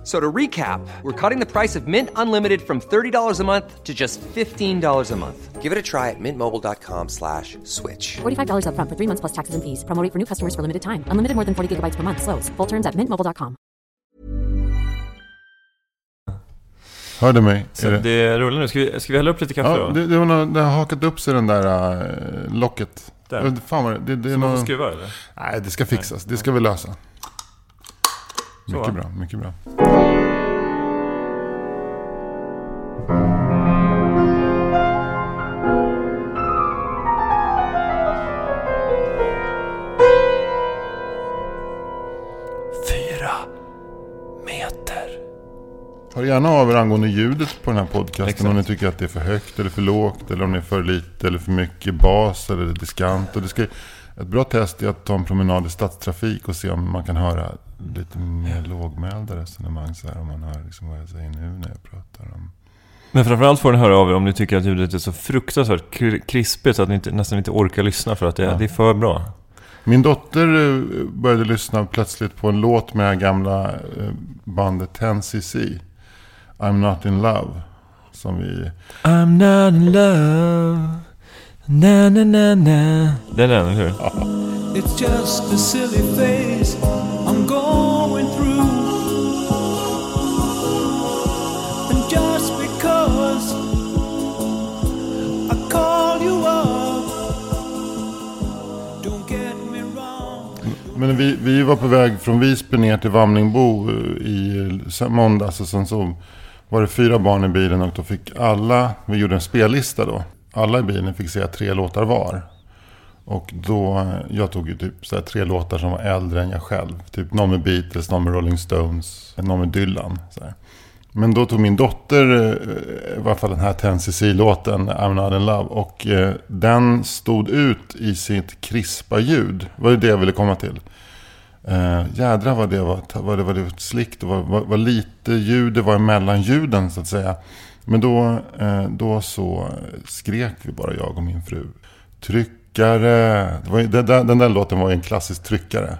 F- So to recap, we're cutting the price of Mint Unlimited from $30 a month to just $15 a month. Give it a try at mintmobile.com slash switch. $45 upfront for three months plus taxes and fees. Promo rate for new customers for limited time. Unlimited more than 40 gigabytes per month. Slows. Full terms at mintmobile.com. Hör du mig? Så Är det- det rullar nu. Ska vi, ska vi hälla upp lite kaffe Ja, då? det, det, var någon, det har hakat upp sig den där äh, locket. Där. Fan vad det, det, det är Ska man någon... få skruva eller? Nej, det ska fixas. Det ska vi lösa. Mycket bra, mycket bra. Fyra meter. Hör gärna av er angående ljudet på den här podcasten. Exakt. Om ni tycker att det är för högt eller för lågt. Eller om det är för lite eller för mycket bas eller diskant. Och det ska, ett bra test är att ta en promenad i stadstrafik och se om man kan höra lite mer lågmälda resonemang. Så här, om man hör liksom vad jag säger nu när jag pratar om... Men framförallt får ni höra av er om ni tycker att ljudet är så fruktansvärt kr- krispigt så att ni inte, nästan inte orkar lyssna för att det, det är för bra. Min dotter eh, började lyssna plötsligt på en låt med det här gamla eh, bandet 10cc. I'm not in love. Som vi... I'm not in love. Na, na, na, na. Det är den, eller hur? It's just a silly phase I'm going through. And just because I call you up, don't get me wrong. Men vi, vi var på väg från Visby ner till Vamlingbo eh, i eh, måndags. Och sen så var det fyra barn i bilen och då fick alla, vi gjorde en spellista då. Alla i bilen fick säga tre låtar var. Och då, jag tog ju typ så här tre låtar som var äldre än jag själv. Typ någon med Beatles, någon med Rolling Stones, någon med Dylan. Så här. Men då tog min dotter, eh, i alla fall den här 10cc-låten, I'm not in love. Och eh, den stod ut i sitt krispa ljud. Det var det det jag ville komma till. Eh, jädrar vad det var, vad det var det var. Vad, vad, vad lite ljud det var mellan ljuden så att säga. Men då, eh, då så skrek vi bara jag och min fru. Tryckare. Det var, den, där, den där låten var ju en klassisk tryckare.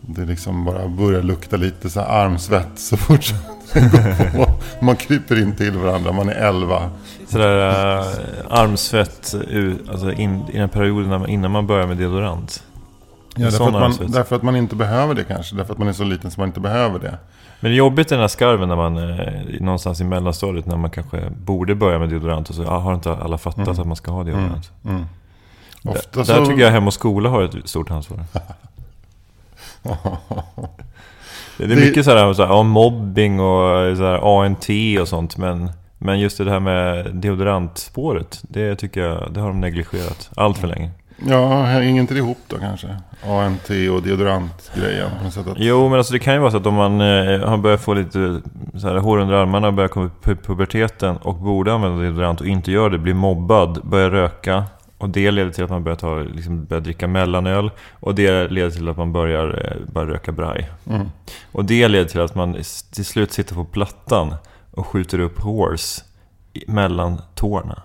Det liksom bara börjar lukta lite så armsvett så fort det går på. Man kryper in till varandra, man är elva. Sådär äh, armsvett u- alltså in, i den perioden innan man börjar med deodorant. Ja, därför, att man, armsvett. därför att man inte behöver det kanske. Därför att man är så liten så man inte behöver det. Men det är jobbigt den här skarven när man eh, någonstans i mellanstadiet när man kanske borde börja med deodorant och så ah, har inte alla fattat att man ska ha deodorant. Mm. Ofta Där, så... där tycker jag Hem och Skola har ett stort ansvar. Det är mycket sådär, sådär ja, mobbing och sådär, ANT och sånt. Men, men just det här med deodorantspåret, det tycker jag det har de negligerat allt för länge. Ja, hänger inte det ihop då kanske? ANT och deodorantgrejen. på något sätt att- Jo, men alltså det kan ju vara så att om man eh, har börjat få lite så här, hår under armarna och börjar komma upp pu- puberteten och borde använda deodorant och inte gör det, blir mobbad, börjar röka. Och det leder till att man börjar, ta, liksom, börjar dricka mellanöl. Och det leder till att man börjar, eh, börjar röka braj. Mm. Och det leder till att man till slut sitter på plattan och skjuter upp hårs mellan tårna.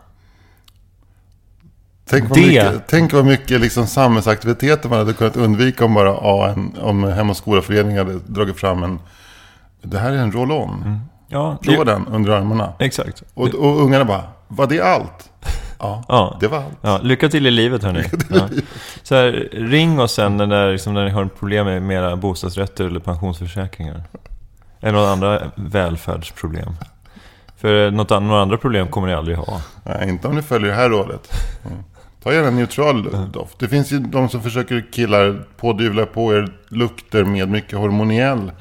Tänk vad Det- mycket, tänk vad mycket liksom samhällsaktiviteter man hade kunnat undvika om bara AN, om Hem och Skola-föreningen hade dragit fram en... Det här är en roll-on. Ja, Prova den under armarna. Exakt. Och, och ungarna bara, var det allt? Ja, Ja. det var allt. Ja, lycka till i livet hörni. Ja. Så här, ring oss sen när, det- liksom, när ni har problem med, med era bostadsrätter eller pensionsförsäkringar. Eller några andra välfärdsproblem. För något, några andra problem kommer ni aldrig ha. Nej, inte om ni följer det här rådet. Mm. Ta gärna en neutral doft. Det finns ju de som försöker killar pådyvla på er lukter med mycket hormoniell.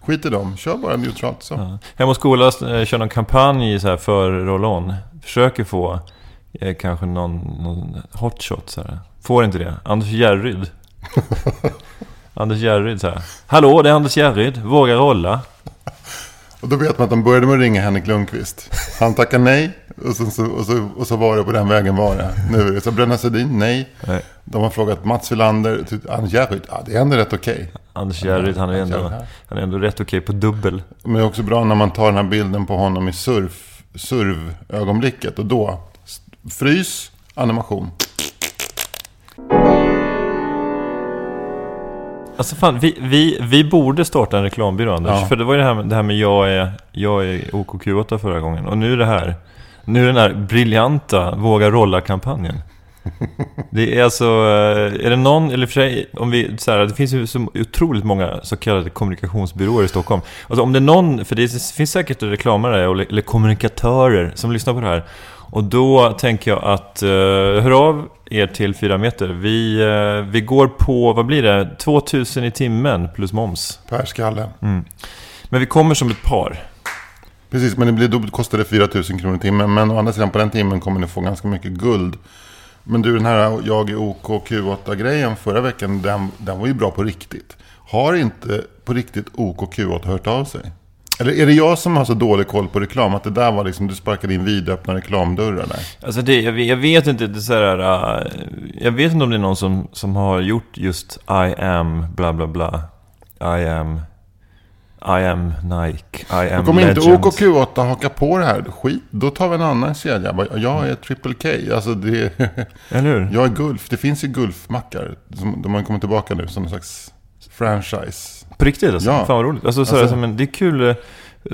Skit i dem, kör bara neutralt så. Ja. Hem och skola eh, kör någon kampanj så här för roll-on. Försöker få eh, kanske någon, någon hotshot så här. Får inte det. Anders Järryd. Anders Järryd så här. Hallå, det är Anders Järryd. Våga rolla. Och då vet man att de började med att ringa Henrik Lundqvist. Han tackade nej och så, så, och, så, och så var det på den vägen var det. Nu är det så Bröderna Sedin, nej. Nej. De har frågat Mats Wilander, typ, Anders Järryd, ja det är ändå rätt okej. Anders Järryd, han är ändå, han är ändå rätt okej på dubbel. Men det är också bra när man tar den här bilden på honom i surf, survögonblicket. Och då, frys, animation. Alltså fan, vi, vi, vi borde starta en reklambyrå Anders. Ja. För det var ju det här med, det här med jag är, jag är OKQ8 förra gången. Och nu är det här. Nu är den här briljanta Våga Rolla-kampanjen. Det är alltså, eh, är det någon, eller för sig, om vi, så här, det finns ju så otroligt många så kallade kommunikationsbyråer i Stockholm. Alltså om det är någon, för det finns säkert reklamare eller, eller kommunikatörer som lyssnar på det här. Och då tänker jag att, uh, hör av er till 4 meter. Vi, eh, vi går på, vad blir det, 2000 i timmen plus moms. Per skalle. Men vi kommer som ett par. Precis, men det blir, då kostar det 4 000 kronor i timmen. Men å andra sidan på den timmen kommer ni få ganska mycket guld. Men du, den här jag är OK Q8-grejen förra veckan, den, den var ju bra på riktigt. Har inte på riktigt OK Q8 hört av sig? Eller är det jag som har så dålig koll på reklam? Att det där var liksom, du sparkade in vidöppna reklamdörrar där. Alltså det, jag, vet- jag vet inte, det så här, uh, jag vet inte om det är någon som, som har gjort just I am bla bla bla. I am, I am Nike, I am Kommer inte Legend. OK Q8 haka på det här, skit, då tar vi en annan kedja. Jag är triple K, alltså det Eller hur? Jag är Gulf, det finns ju Gulfmackar. De har kommit tillbaka nu som en slags franchise. På riktigt alltså? Ja. Fan vad roligt. Alltså, så Alltså- som en, det är kul, eh,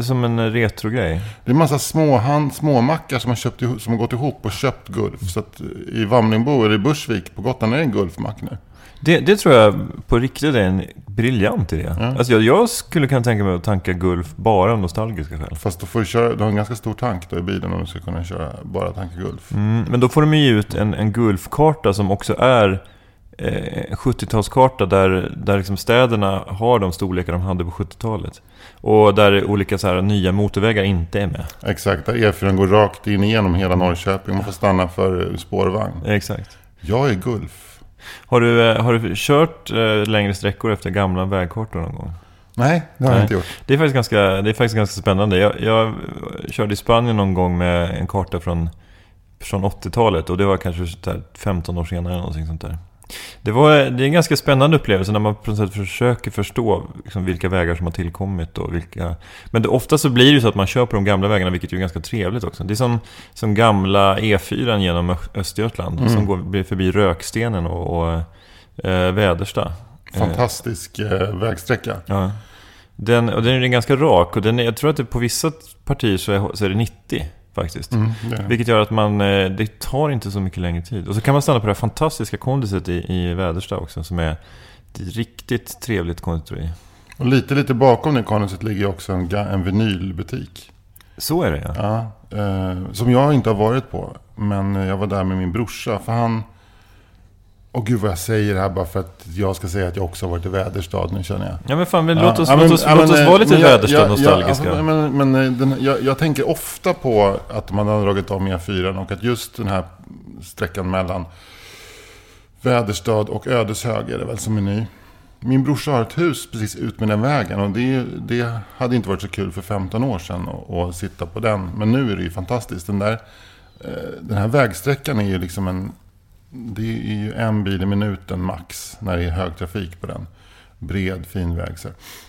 som en retrogrej. Det är en massa småhand, småmackar som har, köpt, ihop- som har gått ihop och köpt Gulf. Så att eh, i Vamlingbo eller i Bursvik på Gotland är det en Gulfmack nu. Det, det tror jag på riktigt är en briljant idé. Alltså jag, jag skulle kunna tänka mig att tanka Gulf bara av nostalgiska skäl. Fast då får du köra, du har en ganska stor tank då i bilen om du ska kunna köra bara tanka Gulf. Mm, men då får de ju ut en, en Gulfkarta som också är eh, en 70-talskarta där, där liksom städerna har de storlekar de hade på 70-talet. Och där olika så här, nya motorvägar inte är med. Exakt, där E4 går rakt in igenom hela Norrköping. Man får stanna för spårvagn. Exakt. Jag är Gulf. Har du, eh, har du kört eh, längre sträckor efter gamla vägkartor någon gång? Nej, det har jag Nej. inte gjort. Det är faktiskt ganska, det är faktiskt ganska spännande. Jag, jag körde i Spanien någon gång med en karta från, från 80-talet och det var kanske så där 15 år senare eller någonting sånt där. Det, var, det är en ganska spännande upplevelse när man på något sätt försöker förstå liksom vilka vägar som har tillkommit och vilka... Men det, ofta så blir det så att man kör på de gamla vägarna vilket är ganska trevligt också. Det är som, som gamla E4 genom Östergötland som går förbi Rökstenen och, och eh, Väderstad. Eh, Fantastisk eh, vägsträcka. Ja. Den, och den är ganska rak och den är, jag tror att det på vissa partier så är, så är det 90 faktiskt. Mm. Vilket gör att man, eh, det tar inte så mycket längre tid. Och så kan man stanna på det här fantastiska kondiset i, i Väderstad också som är ett riktigt trevligt konditori. Och lite, lite bakom det kondiset ligger också en, en vinylbutik. Så är det ja. Ja, eh, som jag inte har varit på. Men jag var där med min brorsa. För han... Och gud vad jag säger det här bara för att jag ska säga att jag också har varit i Väderstad nu känner jag. Ja men fan, men Ja, låt oss, ja, låt oss, ja, låt men, oss eh, vara lite men jag- Väderstad jag- nostalgiska. Ja, men men eh, den, jag, jag tänker ofta på att man har dragit av med fyran och att just den här sträckan mellan Väderstad och Ödeshög är det väl som är ny. Min brorsa har ett hus precis ut med den vägen och det, det hade inte varit så kul för 15 år sedan att, att sitta på den. Men nu är det ju fantastiskt. Den, där, eh, den här vägsträckan är ju liksom en... Det är ju en bil i minuten max när det är högtrafik på den. Bred, fin väg. Så.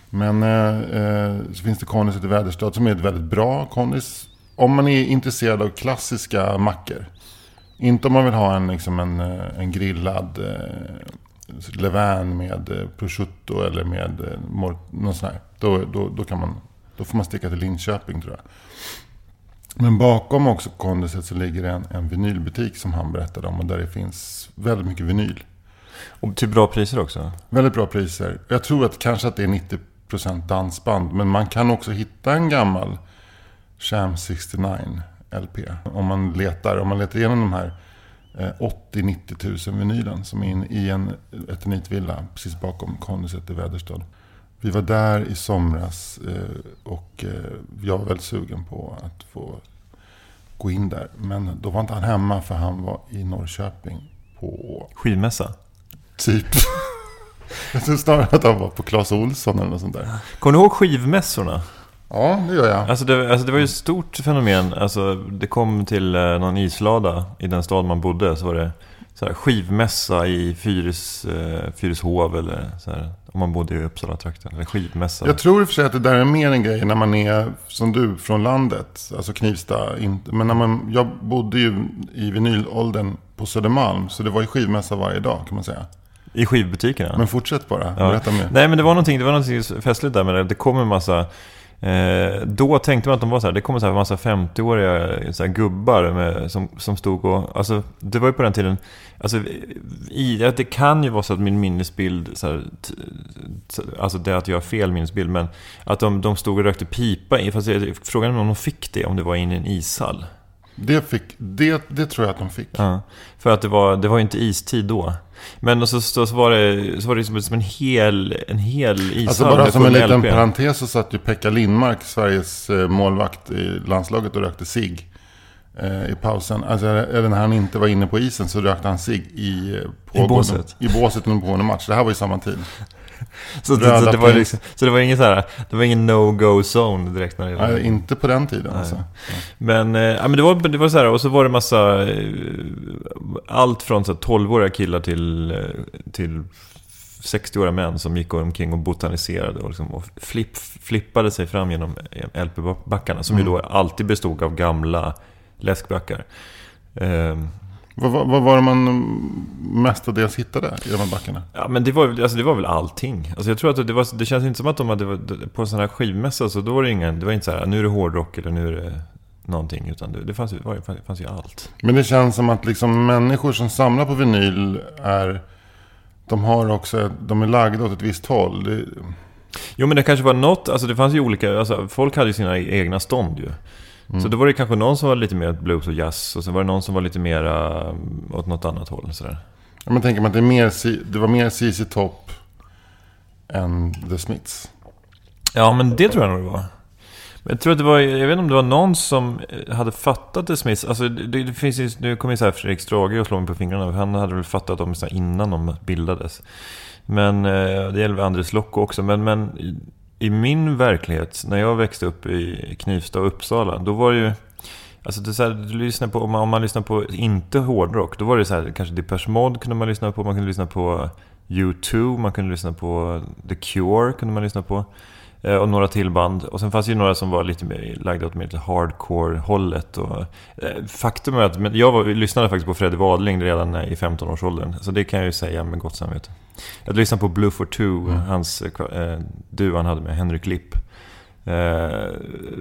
Men eh, eh så finns det kondiset i Väderstad som är ett väldigt bra kondis. Om man är intresserad av klassiska mackor. Inte om man vill ha en, liksom en, eh, en grillad eh, levain med eh, prosciutto eller med eh, mor- någon sån här. Då, då, då, kan man, då får man sticka till Linköping tror jag. Men bakom också kondiset så ligger en, en vinylbutik som han berättade om. Och där det finns väldigt mycket vinyl. Och till bra priser också. Väldigt bra priser. Jag tror att kanske att det är 90% dansband. Men man kan också hitta en gammal Sham 69 LP. Om man letar, om man letar igenom de här eh, 80-90 tusen vinylen som är in i en eternitvilla precis bakom kondiset i Väderstad. Vi var där i somras eh, och eh, jag var väldigt sugen på att få gå in där. Men då var inte han hemma för han var i Norrköping på Skivmässa. Typ. Jag tror snarare att han var på Clas Olsson eller något sånt där. Kommer du ihåg skivmässorna? Ja, det gör jag. Alltså det, alltså det var ju ett stort fenomen. Alltså det kom till eh, någon islada i den stad man bodde. Så var det så här, skivmässa i Fyris, eh, Fyrishov eller så här, om man bodde i Uppsala-trakten. Eller skivmässa. Jag tror i och för sig att det där är mer en grej när man är, som du, från landet. Alltså Knivsta. inte- Men när man, jag bodde ju i vinylåldern på Södermalm. Så det var ju skivmässa varje dag kan man säga. I skivbutikerna. Men fortsätt bara, Ja. berätta mer. Nej men det var någonting, det var någonting festligt där med det. Det kom en massa... Eh, då tänkte man att de var så här, det kom en så här massa 50-åriga så här, gubbar med, som, som stod och... Alltså, det var ju på den tiden... Alltså, i, det kan ju vara så att min minnesbild... Så här, t, t, alltså det att jag har fel minnesbild, men att de, de stod och rökte pipa. i- Fast jag, frågan är om de fick det, om det var inne i en ishall. Det, fick, det, det tror jag att de fick. Ja, för att det var, det var ju inte istid då. Men och så, så, så var det, så var det som, som en hel, en hel ishall. Alltså bara som en liten LP. parentes så satt ju Pekka Lindmark, Sveriges eh, målvakt i landslaget och rökte eh, i pausen. Alltså, eller när han inte var inne på isen så rökte han cigg i, eh, pågående- båset? I båset under pågående match. Det här var ju samma tid. Så, det, så, det var liksom, så det var ingen så här, det var ingen no-go zone direkt när det gällde. Nej, inte på den tiden alltså. Men, eh, ja, men det var, det var så här, och så var det massa, eh, allt från så här 12-åriga killar till, eh, till 60-åriga män som gick omkring och botaniserade och, liksom, och flipp, flippade sig fram genom LP-backarna. Som ju då alltid bestod av gamla läskbackar. Eh, Vad, vad, vad var det man mestadels hittade i de här backarna? Ja men det var, alltså, det var väl allting. Alltså, jag tror att det, var, det känns inte som att de hade, på en sån här skivmässa så då var det ingen, det var inte så här, nu är det hårdrock eller nu är det någonting. Utan det, det, fanns, ju- var, det fanns ju allt. Men det känns som att liksom människor som samlar på vinyl är... De har också, de är lagda åt ett visst håll. Det, Jo men det kanske var något, alltså det fanns ju olika, alltså, folk hade ju sina egna stånd ju. Så då var det kanske någon som var lite mer blues och jazz och sen var det någon som var lite mer um, åt något annat håll. Sådär. Ja, men tänker man att det, är mer, det var mer CC Top än The Smiths. Ja men det tror jag nog det var. Jag tror att det var, jag vet inte om det var någon som hade fattat det Smiths. Alltså det, det finns ju, nu kommer ju så här Fredrik Strage och slår mig på fingrarna. Han hade väl fattat dem innan de bildades. Men eh, det gäller väl Andres Lokko också. Men, men i, min verklighet, när jag växte upp i Knivsta och Uppsala, då var det ju... Alltså det så här, du lyssnar på, om, man, om man lyssnar på inte hårdrock, då var det så här, kanske Depeche Mode kunde man lyssna på, man kunde lyssna på U2, man kunde lyssna på The Cure, kunde man lyssna på. Eh, Och några till band. Och sen fanns det ju några som var lite mer lagda åt mer hardcore-hållet. Och, eh, faktum är att jag var, lyssnade faktiskt på Freddie Wadling redan i 15-årsåldern. Så det kan jag ju säga med gott samvete. Jag lyssnade på Blue for Two, hans eh, duo han hade med Henrik Lipp. Eh,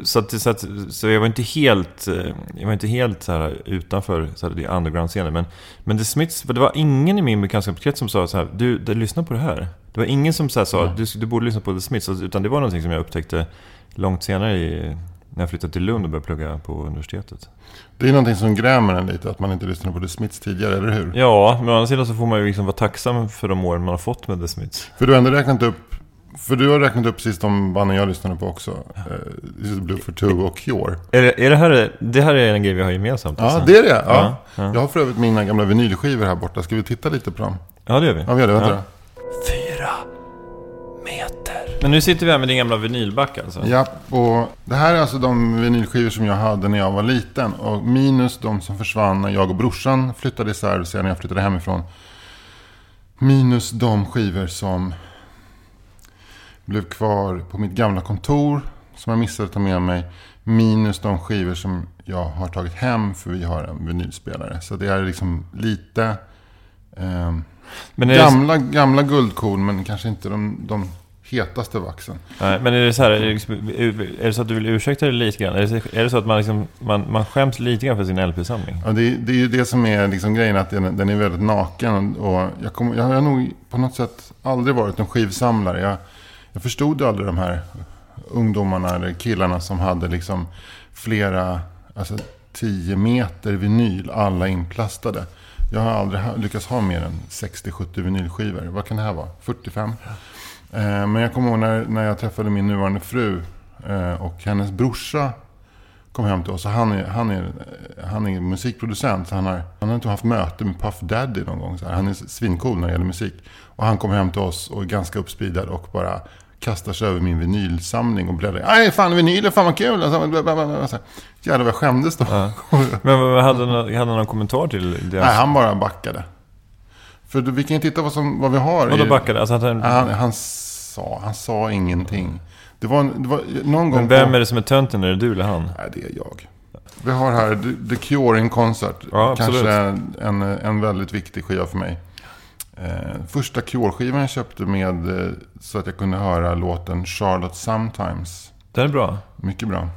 så, att, så, att, så jag var inte helt, eh, jag var inte helt så här utanför så här, det underground-scenen. Men, men The Smiths, för det var ingen i min bekantskapskrets som sa så här, du, du lyssna på det här. Det var ingen som så här, sa, du, du borde lyssna på The Smiths. Utan det var någonting som jag upptäckte långt senare i, när jag flyttade till Lund och började plugga på universitetet. Det är någonting som grämer en lite att man inte lyssnade på The Smiths tidigare, eller hur? Ja, men å andra sidan så får man ju liksom vara tacksam för de åren man har fått med The Smiths. För du har ändå räknat upp för du har räknat upp precis de banden jag lyssnade på också. Eh, Blue for Two och Cure. Är det, är det, här, det här är en grej vi har gemensamt? Ja, alltså? det är det. Ja. Ja, Jag har för övrigt mina gamla vinylskivor här borta. Ska vi titta lite på dem? Ja, det gör vi. Ja, vi gör det. Vänta Ja. då. Fyra meter. Men nu sitter vi här med din gamla vinylback alltså? Ja, och det här är alltså de vinylskivor som jag hade när jag var liten. Och minus de som försvann när jag och brorsan flyttade isär, när jag flyttade hemifrån. Minus de skivor som blev kvar på mitt gamla kontor, som jag missade att ta med mig. Minus de skivor som jag har tagit hem, för vi har en vinylspelare. Så det är liksom lite... Men är, det, gamla, gamla guldkorn, men kanske inte de, de hetaste vaxen. nej, men är det så här, är det, liksom, är det så att du vill ursäkta dig lite grann? Är det, är det så att man, liksom, man, man skäms lite grann för sin LP-samling? Ja, det, är- det är ju det som är liksom grejen, att den, den är väldigt naken. Och jag, kommer, jag har nog på något sätt aldrig varit en skivsamlare. Jag, jag förstod aldrig de här ungdomarna eller killarna som hade liksom flera, alltså 10 meter vinyl, alla inplastade. Jag har aldrig lyckats ha mer än 60-70 vinylskivor. Vad kan det här vara? 45? Eh, men jag kommer ihåg när, när jag träffade min nuvarande fru eh, och hennes brorsa kom hem till oss. Han, är, han, är, han är musikproducent. Så han har, han har inte haft möte med Puff Daddy någon gång. Så här. Han är svincool när det gäller musik. Och han kom hem till oss och är ganska uppspeedad och bara kastar sig över min vinylsamling och bläddrar. Nej, fan vinyl, fan vad kul! Alltså. Jävlar vad jag skämdes då. Men hade han hade han någon kommentar till det? Nej, han bara backade. För vi kan ju titta vad, som, vad vi har. Och då i- backade alltså han, han, han, sa, han sa ingenting. Det var, en- det var någon gång Men vem på- är det som är tönten? Är det du eller han? Nej, det är jag. Vi har här The- Cure in Concert. Ja. Kanske en, en väldigt viktig skiva för mig. Eh, första Cure-skivan jag köpte med eh, så att jag kunde höra låten Charlotte Sometimes. Den är bra. Mycket bra.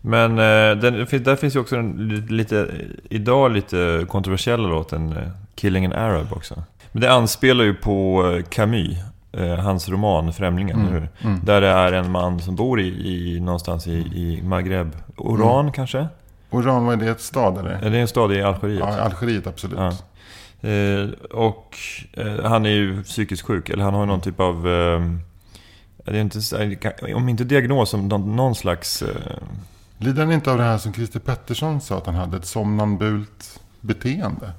Men eh, den, där finns ju också en li- lite, idag lite kontroversiella låten eh, Killing an Arab också. Men det anspelar ju på eh, Camus, eh, hans roman Främlingen, Mm, hur? Där det är en man som bor i, i någonstans i, i Maghreb. Oran Mm. kanske? Oran, vad är det? Ett stad eller? Är det en stad i Algeriet? Ja, Algeriet absolut. Ja. Eh, och eh, han är ju psykiskt sjuk, eller han har någon typ av... Eh, det är inte, om inte diagnos, som någon, någon slags... Eh, Lider han inte av det här som Christer Pettersson sa att han hade ett somnambult beteende?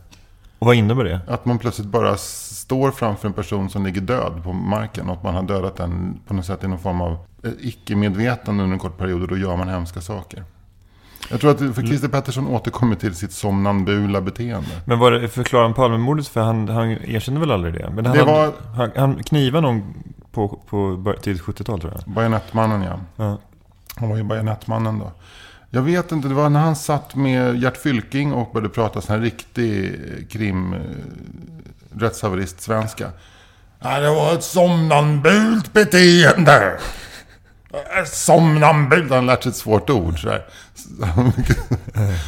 Och vad innebär det? Att man plötsligt bara står framför en person som ligger död på marken och att man har dödat den på något sätt i någon form av eh, icke-medvetande under en kort period och då gör man hemska saker. Jag tror att för Christer Pettersson återkommer till sitt somnambula beteende. Men vad det- förklarar han Palmemordet för? Han, han erkände väl aldrig det? Men han, Det var- han, han knivade någon på, på tidigt 70-tal tror jag. Bajonettmannen ja. Ja. Han var ju bajonettmannen då. Jag vet inte, det var när han satt med Gert Fylking och började prata sån här riktig krim eh, rättshaverist-svenska. Ja, det var ett somnambult beteende. Somnambult, han lärt sig ett svårt ord sådär.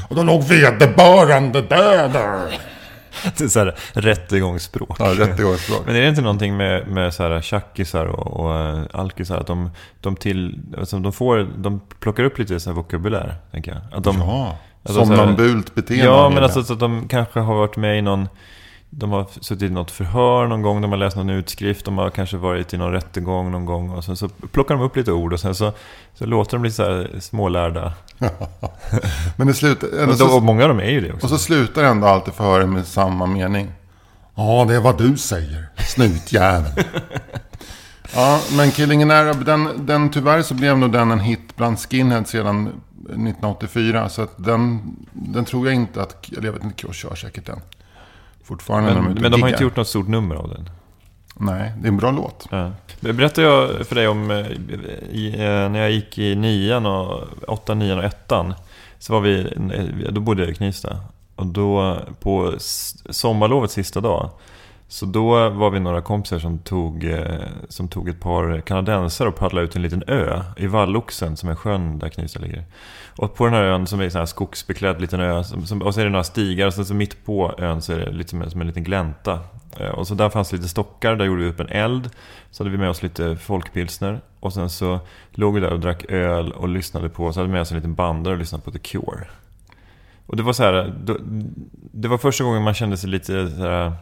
Och då låg vederbörande död. Det är så här rättegångsspråk. Ja, rättegångsspråk. Men är det inte någonting med, med så här tjackisar och, och äh, alkisar? Att de, de, till, alltså de, får, de plockar upp lite så här vokabulär, tänker jag. Att de, Ja, så här- somnambult beteende. Ja, men alltså så att de kanske har varit med i någon... De har suttit i något förhör någon gång, de har läst någon utskrift, de har kanske varit i någon rättegång någon gång och sen så plockar de upp lite ord och sen så, så låter de lite så här smålärda. Men det slutar... Och, de, och många av dem är ju det också. Och så slutar ändå alltid förhöret med samma mening. Ja, det är vad du säger, snutjävel. ja, men Killing in Arab, den, den, tyvärr så blev nog den en hit bland skinheads sedan 1984. Så att den, den tror jag inte att, eller jag vet inte, Cure kör säkert den. Fortfarande men, ute men de har inte gjort något stort nummer av den. Nej, det är en bra låt. Ja. Berättade jag för dig om eh, i, eh, när jag gick i nian och åttan, nian och ettan. Så var vi, eh, då bodde jag i Knivsta. Och då på sommarlovets sista dag. Så då var vi några kompisar som tog, eh, som tog ett par kanadensare och paddlade ut till en liten ö i Valloxen som är sjön där Knivsta ligger. Och på den här ön som är en sån här skogsbeklädd liten ö. Som, som, och så är det några stigar och sen så mitt på ön så är det lite som, en- som en liten glänta. Eh, och så där fanns lite stockar, där gjorde vi upp en eld. Så hade vi med oss lite folkpilsner. Och sen så låg vi där och drack öl och lyssnade på, så hade vi med oss en liten bandare och lyssnade på The Cure. Och det var så här, då, det var första gången man kände sig lite så här,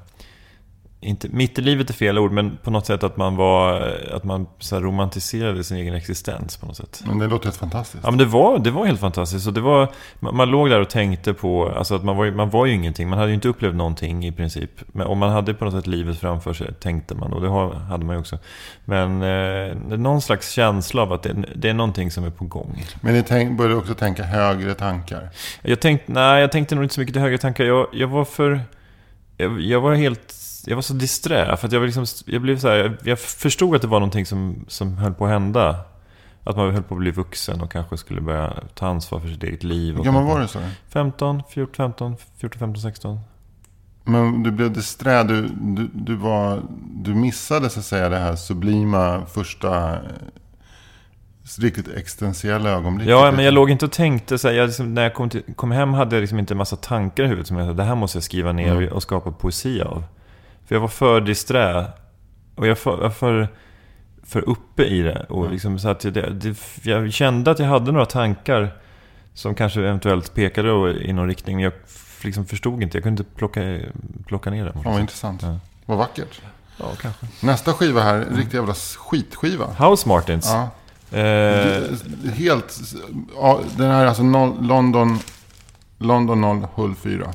inte, mitt i livet är fel ord, men på något sätt att man var, att man så romantiserade sin egen existens på något sätt. Men det låter helt fantastiskt. Ja men det var, det var helt fantastiskt. Och det var, man, man låg där och tänkte på, alltså att man var, man var ju ingenting. Man hade ju inte upplevt någonting i princip. Men om man hade på något sätt livet framför sig, tänkte man. Och det hade man ju också. Men eh, någon slags känsla av att det, det är någonting som är på gång. Men ni tänk, började också tänka högre tankar. Jag tänkte, nej jag tänkte nog inte så mycket till högre tankar. Jag, jag var för... Jag, jag var helt... Jag var så disträ. För jag, liksom, jag blev så här, jag, förstod att det var någonting som, som höll på att hända. Att man höll på att bli vuxen och kanske skulle börja ta ansvar för sitt eget liv. Hur gammal var du så? 15, 14, 15, 14, 15, 16. Men du blev disträ, du, du, du, var, du missade så att säga det här sublima första eh, riktigt existentiella ögonblicket. Ja, men jag låg inte och tänkte så här, jag liksom, När jag kom, till, kom hem hade jag liksom inte en massa tankar i huvudet som jag sa, det här måste jag skriva ner Mm. och skapa poesi av. För jag var för disträ. Och jag var för, jag för, för uppe i det. Och Mm. liksom så att det, det, jag kände att jag hade några tankar som kanske eventuellt pekade i någon riktning. Men jag liksom förstod inte, jag kunde inte plocka, plocka ner dem. Fan vad intressant. Ja. Vad vackert. Ja, kanske. Nästa skiva här, en riktig jävla skitskiva. House Martins. Ja. Eh, Helt... Ja, den här är alltså London, London 0 Hull 4.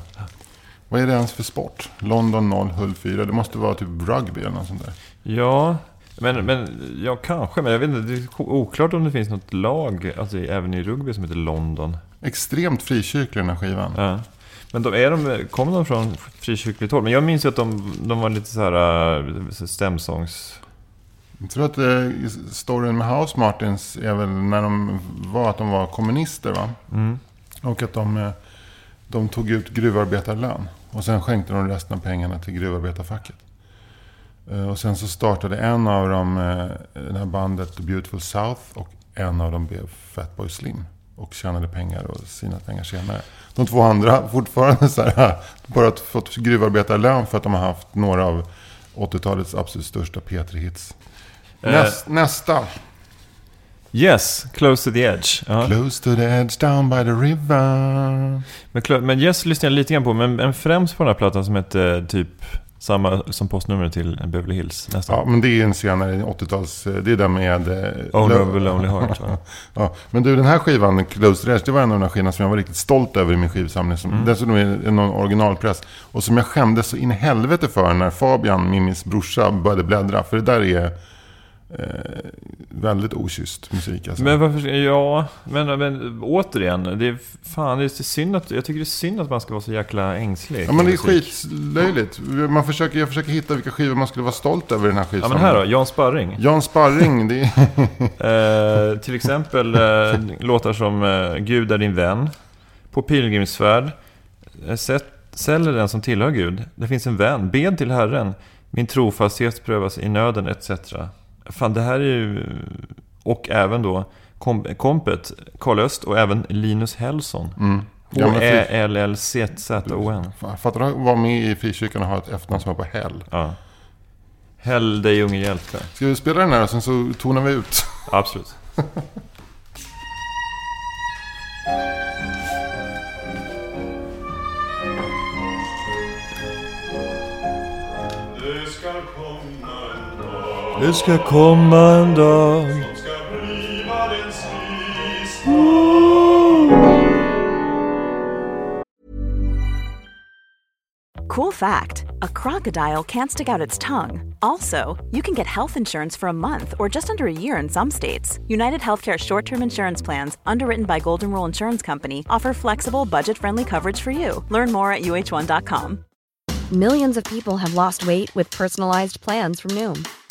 Vad är det ens för sport? London 0 Hull 4. Det måste vara typ rugby eller något sånt där. Ja, men, men ja, kanske. Men jag vet inte, det är oklart om det finns något lag, alltså även i rugby, som heter London. Extremt frikyrklig den här skivan. Ja. Men de, är de, kommer de från frikyrkligt håll? Men jag minns ju att de, de var lite så här äh, stämsångs... Jag tror att eh, storyn med House Martins är väl när de var att de var kommunister va? Mm. Och att de, eh, de tog ut gruvarbetarlön. Och sen skänkte de resten av pengarna till gruvarbetarfacket. Eh, Och sen så startade en av dem eh, det här bandet The Beautiful South. Och en av dem blev Fatboy Slim. Och tjänade pengar och sina pengar senare. De två andra fortfarande så här, bara fått gruvarbetarlön för att de har haft några av 80-talets absolut största P3-hits. Näst, nästa. Yes, Close to the Edge. Ja. Close to the edge down by the river. Men, men Yes lyssnade jag lite grann på, men, men främst på den här plattan som hette typ samma som postnumret till Beverly Hills nästan. Ja, men det är en senare 80-tals... Det är den med... eh, Owner Lo- of a Lonely Heart. va? Ja, men du, den här skivan, Close to the Edge, det var en av de skivorna som jag var riktigt stolt över i min skivsamling. Som, Mm. Dessutom är det någon originalpress. Och som jag skämdes så in i helvete för när Fabian, Mimis brorsa, började bläddra. För det där är eh, väldigt oschysst musik. Alltså. Men varför, ja, men, men återigen, det är fan, det är synd att, jag tycker det är synd att man ska vara så jäkla ängslig. ja, men det är skitlöjligt. Man försöker, jag försöker hitta vilka skivor man skulle vara stolt över i den här Ja skivsamlingen. men här då, Jan Sparring. Jan Sparring, det är... Eh, till exempel eh, låtar som eh, Gud är din vän. På pilgrimsfärd. Eh, sätt, säljer den som tillhör Gud. Det finns en vän. Bed till Herren. Min trofasthet prövas i nöden etc. Fan det här är ju... Och även då kom, Kompet, Karl Öst och även Linus Hellson. Mm. H-E-L-L-Z-O-N. Fan, Fattar du att vara med i Frikyrkan och ha ett efternamn som var på Hell? Ja. Häll dig unge hjälte. Ska vi spela den här och sen så tonar vi ut? Absolut. Det ska komma en dag som ska bliva den sista Cool fact a crocodile can't stick out its tongue. Also, you can get health insurance for a month or just under a year in some states. United Healthcare short term insurance plans, underwritten by Golden Rule Insurance Company, offer flexible, budget friendly coverage for you. Learn more at uh1.com. Millions of people have lost weight with personalized plans from Noom,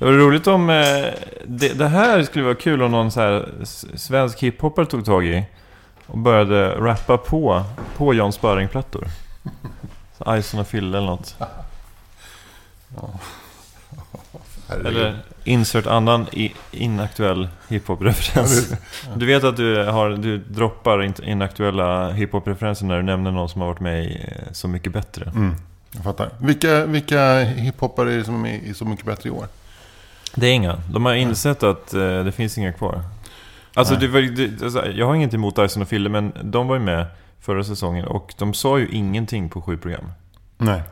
Det var roligt om... Eh, det, det här skulle vara kul om någon så här svensk hiphopare tog tag i. Och började rappa på, på Jan Sparring-plattor. Så Ison och Fille eller något. Eller insert annan inaktuell hiphop-referens. Du vet att du, har, du droppar in- inaktuella hiphop-referenser när du nämner någon som har varit med i eh, Så Mycket Bättre. Mm, jag fattar. Vilka, vilka hiphoppare är det som är i Så Mycket Bättre i år? Det är inga. De har insett att eh, det finns inga kvar. Alltså, det var, det, alltså, jag har inget emot Dyson och Fille, men de var ju med förra säsongen och de sa ju ingenting på sju program. Nej.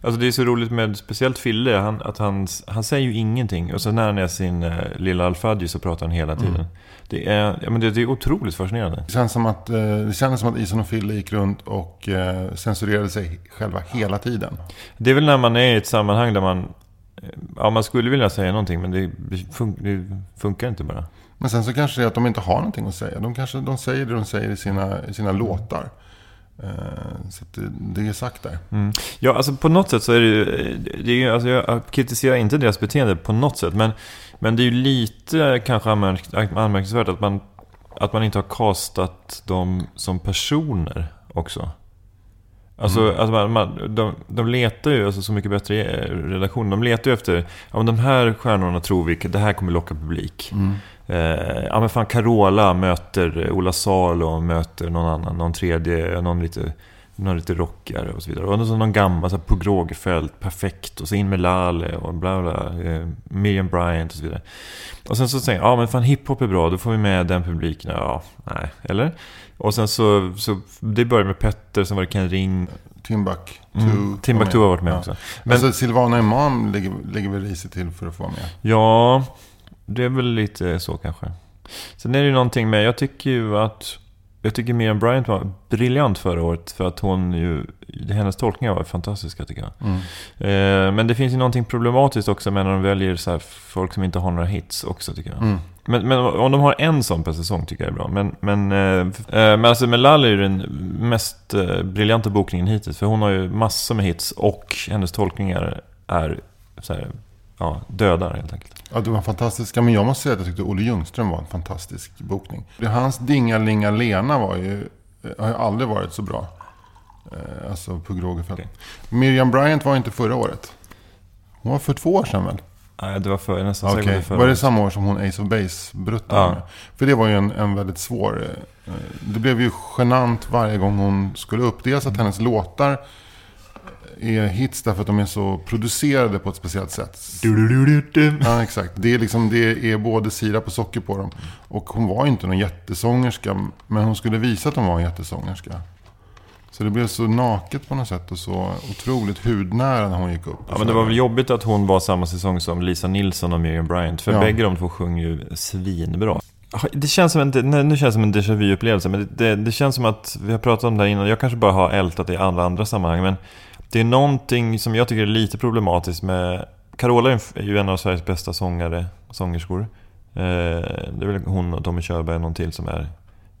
Alltså det är så roligt med speciellt Fille, han, att han, han säger ju ingenting. Och så när han är sin eh, lilla Alfadji så pratar han hela tiden. Mm. Det, är, ja, men det, det är otroligt fascinerande. Det känns som att, eh, det kändes som att Ison och Fille gick runt och eh, censurerade sig själva hela tiden. Det är väl när man är i ett sammanhang där man... Ja, man skulle vilja säga någonting, men det, fun, det funkar inte bara. Men sen så kanske det är att de inte har någonting att säga. De kanske de säger det de säger i sina, i sina låtar. Eh, så det, det är sagt där. Mm. Ja, alltså på något sätt så är det ju... Det är alltså jag kritiserar inte deras beteende på något sätt. Men, men det är ju lite kanske anmärk, anmärkningsvärt att man, att man inte har castat dem som personer också. Alltså, Mm. alltså man, man, de, de letar ju alltså, så mycket bättre eh, relation. De letar ju efter, ja men de här stjärnorna tror vi, det här kommer locka publik. Mm. Eh, ja men fan Carola möter eh, Ola Salo möter någon annan, någon tredje, någon lite, någon lite rockigare och så vidare. Och så någon gammal, så här, Pugh Rogefeldt, perfekt. Och så in med Lale och bla bla, eh, Miriam Bryant och så vidare. Och sen så säger jag, ja men fan hiphop är bra, då får vi med den publiken. Ja, nej, eller? Och sen så, så det började med Petter, sen var det Ken Ring. Timbuk. Mm, Timbuktu har varit med också. Men, alltså Silvana Imam ligger, ligger väl risigt till för att få vara med? Ja, det är väl lite så kanske. Sen är det ju någonting med, jag tycker ju att jag tycker Miriam Bryant var briljant förra året för att hon ju, hennes tolkningar var fantastiska tycker jag. Mm. Eh, men det finns ju någonting problematiskt också med när de väljer så folk som inte har några hits också tycker jag. Mm. Men, men om de har en sån per säsong tycker jag är bra. Men, men, eh, eh men alltså med Lally är den mest eh, briljanta bokningen hittills. För hon har ju massor med hits och hennes tolkningar är så här, ja, dödar helt enkelt. Ja, det var fantastiska. Men jag måste säga att jag tyckte Olle Ljungström var en fantastisk bokning. Hans Dingalinga Lena var ju, har ju aldrig varit så bra. Eh, alltså på Grågefält. Okay. Miriam Bryant var inte förra året. Hon var för två år sedan väl? Nej, det var för, nästan okay. säkert förra Var det samma år som hon Ace of Base bruttade ja. med? För det var ju en, en väldigt svår... Eh, det blev ju genant varje gång hon skulle upp. Dels att hennes låtar är hits därför att de är så producerade på ett speciellt sätt. Du, du, du, du. Ja, exakt. Det är, liksom, det är både sirap och socker på dem. Och hon var inte någon jättesångerska, men hon skulle visa att hon var en jättesångerska. Så det blev så naket på något sätt och så otroligt hudnära när hon gick upp. Ja, men det var väl jobbigt att hon var samma säsong som Lisa Nilsson och Miriam Bryant. För ja. bägge de två sjunger ju svinbra. Det känns som en, nu känns det som en déjà vu-upplevelse, men det, det, det, känns som att vi har pratat om det här innan. Jag kanske bara har ältat det i alla andra sammanhang, men det är någonting som jag tycker är lite problematiskt med... Carola är ju en av Sveriges bästa sångare, sångerskor. Eh, det är väl hon och Tommy Körberg och någon till som är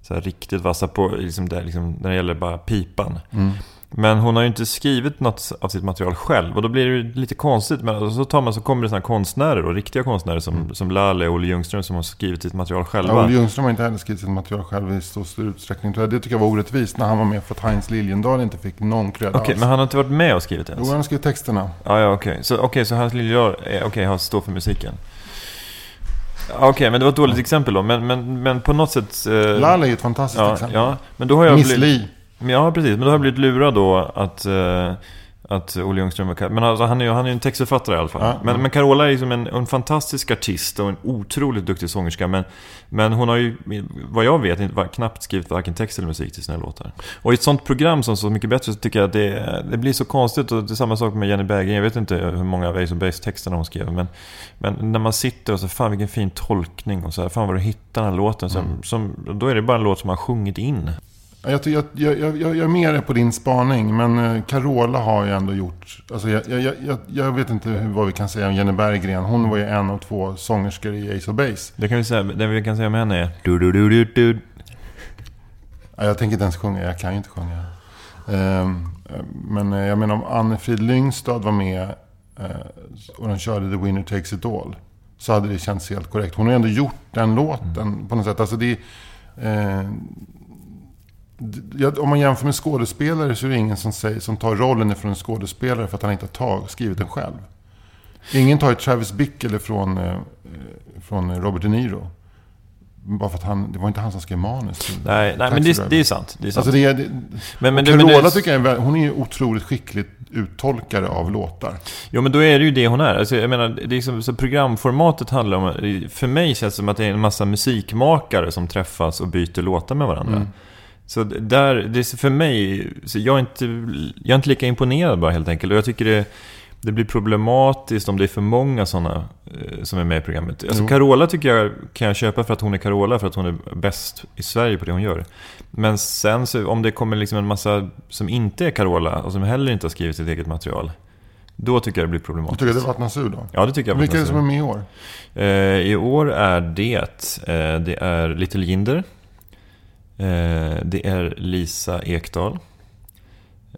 så riktigt vassa på liksom där, liksom, när det gäller bara pipan. Mm. Men hon har ju inte skrivit något av sitt material själv. Och då blir det lite konstigt. Men så, tar man, så kommer det såna konstnärer då, riktiga konstnärer som, mm. som Lalle och Olle Ljungström som har skrivit sitt material själva. Ja, Olle Ljungström har inte heller skrivit sitt material själv i så stor utsträckning. Det tycker jag var orättvist när han var med för att Heinz Liljendahl inte fick någon cred Okej, okay, men han har inte varit med och skrivit ens? Jo, han har skrivit texterna. Ja, ja okej. Okay. Så, okay, så Heinz Liljendahl okay, står för musiken? Okej, okay, men det var ett dåligt exempel då. Men, men, men på något sätt... Eh, Lalle är ett fantastiskt ja, exempel. Ja, men då har jag Miss Li. Ja, precis. Men då har jag blivit lurad då att, uh, att Olle Ljungström är... Men alltså, han är ju han är en textförfattare i alla fall. Ja, men, ja. men Carola är liksom en, en fantastisk artist och en otroligt duktig sångerska. Men, men hon har ju, vad jag vet, inte, knappt skrivit varken text eller musik till sina låtar. Och i ett sånt program som Så Mycket Bättre så tycker jag att det, det blir så konstigt. Och det är samma sak med Jenny Berggren. Jag vet inte hur många av Ace of Base-texterna hon skrev. Men, men när man sitter och så, fan vilken fin tolkning. Och så här, fan vad du hittar den här låten. Mm. som, då är det bara en låt som har sjungit in. Jag, jag, jag, jag, jag är med på din spaning, men eh, Carola har ju ändå gjort... Alltså jag, jag, jag, jag vet inte hur, vad vi kan säga om Jenny Berggren. Hon var ju en av två sångerskor i Ace of Base. Det, kan vi säga, det vi kan säga om henne är... Du, du, du, du, du. Ja, jag tänker inte ens sjunga, jag kan ju inte sjunga. Um, men eh, jag menar om Anne-Frid Lyngstad var med uh, och de körde The Winner Takes It All. Så hade det känts helt korrekt. Hon har ju ändå gjort den låten mm. på något sätt. Alltså det, om man jämför med skådespelare så är det ingen som, säger, som tar rollen ifrån en skådespelare för att han inte har tag, skrivit den själv. Ingen tar ju Travis Bickle från, eh, från Robert De Niro. Bara för att han, det var inte han som skrev manus. Nej, nej men det, det, är sant. Det är sant. Alltså det, det, men, men, Carola det, tycker jag hon är ju otroligt skickligt uttolkare av låtar. Jo, men då är det ju det hon är. Alltså, jag menar, det är som, så programformatet handlar om... För mig känns det som att det är en massa musikmakare som träffas och byter låtar med varandra. Mm. Så där, det är för mig, så jag, är inte, jag är inte lika imponerad bara helt enkelt. Och jag tycker det, det blir problematiskt om det är för många sådana eh, som är med i programmet. Alltså Carola tycker jag kan jag köpa för att hon är Carola, för att hon är bäst i Sverige på det hon gör. Men sen så, om det kommer liksom en massa som inte är Carola och som heller inte har skrivit sitt eget material. Då tycker jag det blir problematiskt. Du tycker det vattnas ur då? Ja, det tycker jag. Vilka är det som är med i år? Eh, I år är det, eh, det är Little Jinder. Eh, det är Lisa Ekdahl.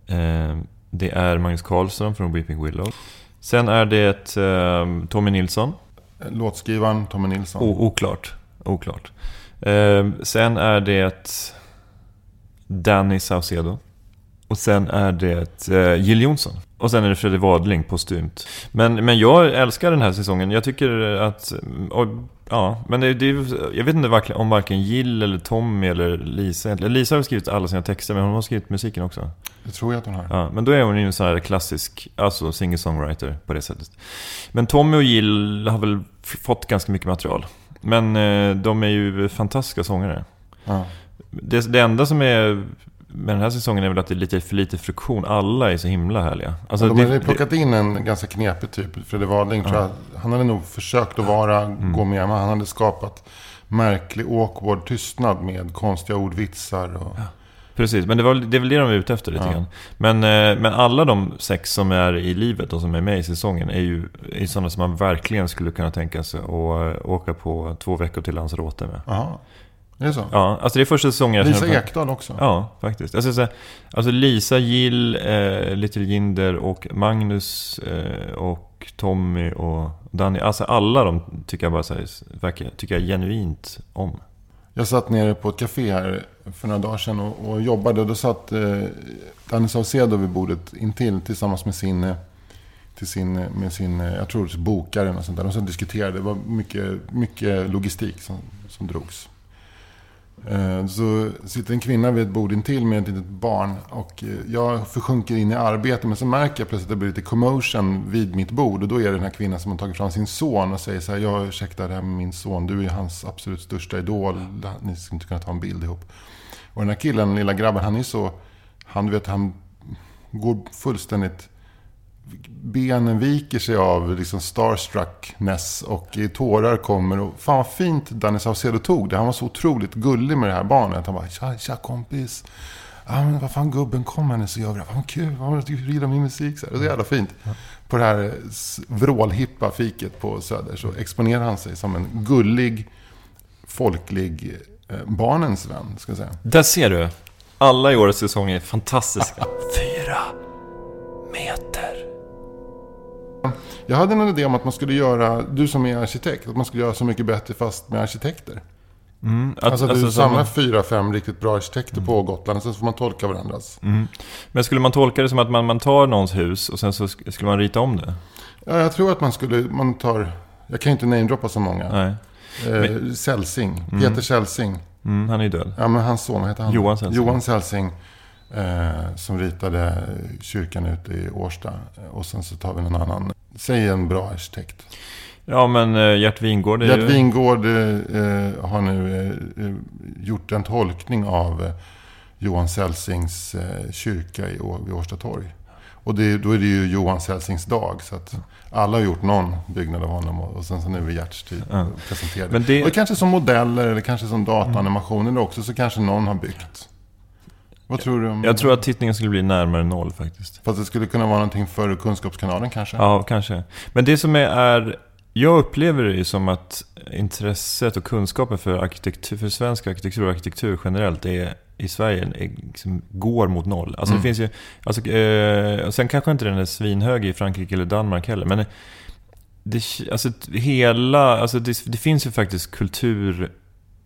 Eh, det är Magnus Carlsson från Weeping Willow. Sen är det eh, Tommy Nilsson. Låtskrivaren Tommy Nilsson. O oklart. oklart. sen är det Danny Saucedo. Och sen är det Jill Johnson. Och sen är det Fredrik Wadling postumt. Men, men jag älskar den här säsongen. Jag tycker att... Ja, men det, det, jag vet inte om varken Jill eller Tommy eller Lisa Lisa har skrivit alla sina texter, men hon har skrivit musiken också. Det tror jag att hon har. Ja, men då är hon ju en sån här klassisk, alltså singer-songwriter på det sättet. Men Tommy och Jill har väl fått ganska mycket material. Men eh, de är ju fantastiska sångare. Ja. Det, det enda som är med den här säsongen är väl att det är lite för lite friktion. Alla är så himla härliga. Alltså, de det- hade det- plockat in en ganska knepig typ. Fredrik Wadling tror jag. Han hade nog försökt att vara, Mm. gå med. Men han hade skapat märklig awkward tystnad med konstiga ordvitsar. Och, Precis, men det, var, det är väl det de är ute efter lite Ja. grann. Men, eh, men alla de sex som är i livet och som är med i säsongen är ju är sådana som man verkligen skulle kunna tänka sig att eh, åka på två veckor till Lanzarote med. Jaha, är det så? Ja, alltså det är första säsongen jag Lisa känner Ekdahl också. Ja, faktiskt. Ska säga, alltså Lisa, Jill, eh, Little Jinder och Magnus eh, och Tommy och Danny. Alltså alla de tycker jag bara så här, verkar, tycker jag genuint om. Jag satt nere på ett café här för några dagar sedan och, och jobbade. Och då satt eh, Danny Saucedo vid bordet intill tillsammans med sin, eh, till sin, eh, med sin eh, jag tror bokare och sånt där. De som diskuterade. Det var mycket, mycket logistik som, som drogs. Eh, så sitter en kvinna vid ett bord intill med ett litet barn. Och eh, jag försjunker in i arbete. Men så märker jag plötsligt att det blir lite commotion vid mitt bord. Och då är det den här kvinnan som har tagit fram sin son och säger så här. Jag ursäkta det här med min son. Du är ju hans absolut största idol. Ni skulle inte kunna ta en bild ihop. Och den här killen, lilla grabben, han är så... Han, du vet, han går fullständigt... Benen viker sig av liksom starstruckness och tårar kommer. Och fan vad fint Danny Saucedo tog det. Han var så otroligt gullig med det här barnet. Han bara, tja, tja kompis. Ja, men vad fan gubben kom här så gör vi det. Vad kul, vad du gillar min musik. Så här. Det är jävla fint. På det här vrålhippa fiket på Söder så exponerar han sig som en gullig, folklig eh, barnens vän, ska jag säga. Där ser du. Alla i årets säsong är fantastiska. Fyra meter. Jag hade en idé om att man skulle göra, du som är arkitekt, att man skulle göra Så mycket bättre fast med arkitekter. Mm, att- alltså att alltså du samlar fyra, fem riktigt bra arkitekter på Gotland och sen får man tolka varandras. Mm. Men skulle man tolka det som att man, man tar någons hus och sen så sk- skulle man rita om det? Ja, jag tror att man skulle, man tar, jag kan ju inte namedroppa så många. Nej. Eh, Celsing, Mm. Peter Celsing. Mm, han är ju död. Ja, men hans son, vad heter han? Johan Celsing. Johan Celsing. Eh, som ritade kyrkan ute i Årsta. Och sen så tar vi någon annan. Säg en bra arkitekt. Ja, men uh, Gert Wingård ju... Gert Wingård eh, eh, har nu eh, eh, gjort en tolkning av eh, Johan Celsings eh, kyrka i, vid Årsta torg. Och det, då är det ju Johan Celsings dag. Så att alla har gjort någon byggnad av honom. Och, och sen så nu är Gerts tid Ja. att presentera det. Men det- Och kanske som modeller eller kanske som dataanimation. Eller också så kanske någon har byggt. Vad tror du om Jag tror att tittningen skulle bli närmare noll faktiskt. Fast det skulle kunna vara någonting för Kunskapskanalen kanske? Ja, kanske. Men det som är, är... Jag upplever det ju som att intresset och kunskapen för, arkitektur, för svensk arkitektur och arkitektur generellt är, i Sverige är, liksom, går mot noll. Alltså Mm. det finns ju... Alltså, eh, sen kanske inte den är svinhög i Frankrike eller Danmark heller. Men det, alltså, hela, alltså det, det finns ju faktiskt kultur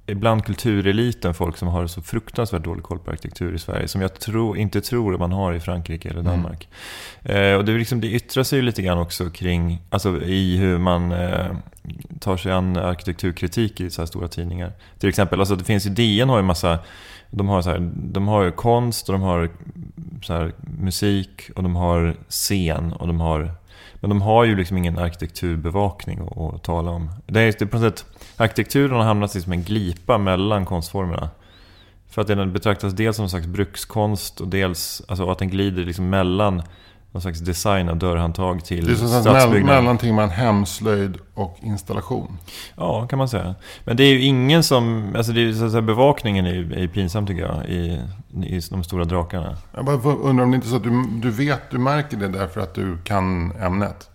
ibland kultureliten folk som har så fruktansvärt dålig koll på arkitektur i Sverige. Som jag tror, inte tror att man har i Frankrike eller Danmark. Eh, och det, liksom, det yttrar sig ju lite grann också kring, alltså i hur man eh, tar sig an arkitekturkritik i så här stora tidningar. Till exempel, alltså det finns ju, DN har ju massa, de har, så här, de har ju konst och de har så här, musik och de har scen och de har men de har ju liksom ingen arkitekturbevakning att, att tala om. Det är, det är på något sätt, arkitekturen har hamnat som en glipa mellan konstformerna. För att den betraktas dels som en slags brukskonst och dels alltså att den glider liksom mellan någon slags design av dörrhandtag till Det är stadsbyggnad. mellanting mellan hemslöjd och installation. Ja, kan man säga. Men det är ju ingen som... Alltså det är, så att bevakningen är är pinsam tycker jag i, i de stora drakarna. Jag bara undrar om det inte är så att du, du vet, du märker det därför att du kan ämnet.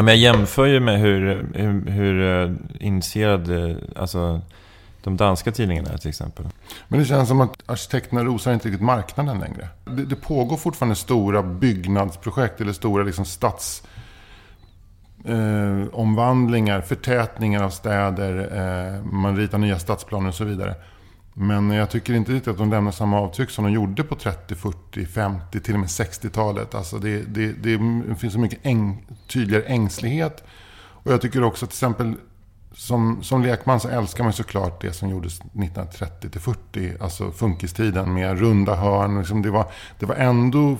Ja, men jag jämför ju med hur, hur, hur eh, initierade eh, alltså, de danska tidningarna är till exempel. Men det känns som att arkitekterna rosar inte riktigt marknaden längre. Det, det pågår fortfarande stora byggnadsprojekt eller stora liksom stads eh, omvandlingar, förtätningar av städer, eh, man ritar nya stadsplaner och så vidare. Men jag tycker inte riktigt att de lämnar samma avtryck som de gjorde på 30, 40, 50, till och med 60-talet. Alltså det, det, det finns så mycket äng, tydligare ängslighet. Och jag tycker också att till exempel som, som lekman så älskar man såklart det som gjordes 1930 till 40, alltså funkistiden med runda hörn. Liksom det, var, det var ändå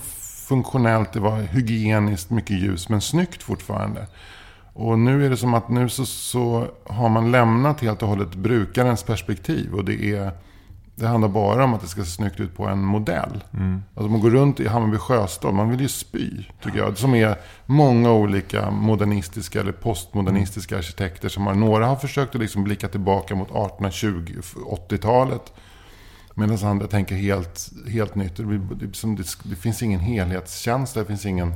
funktionellt, det var hygieniskt, mycket ljus, men snyggt fortfarande. Och nu är det som att nu så, så har man lämnat helt och hållet brukarens perspektiv. Och det är, det handlar bara om att det ska se snyggt ut på en modell. Mm. Alltså man går runt i Hammarby sjöstad, man vill ju spy, tycker jag. Som är många olika modernistiska eller postmodernistiska arkitekter som har, några har försökt att liksom blicka tillbaka mot 1820, 80-talet. Medan andra tänker helt, helt nytt. Det, blir, det, det, finns ingen helhetskänsla, det finns ingen...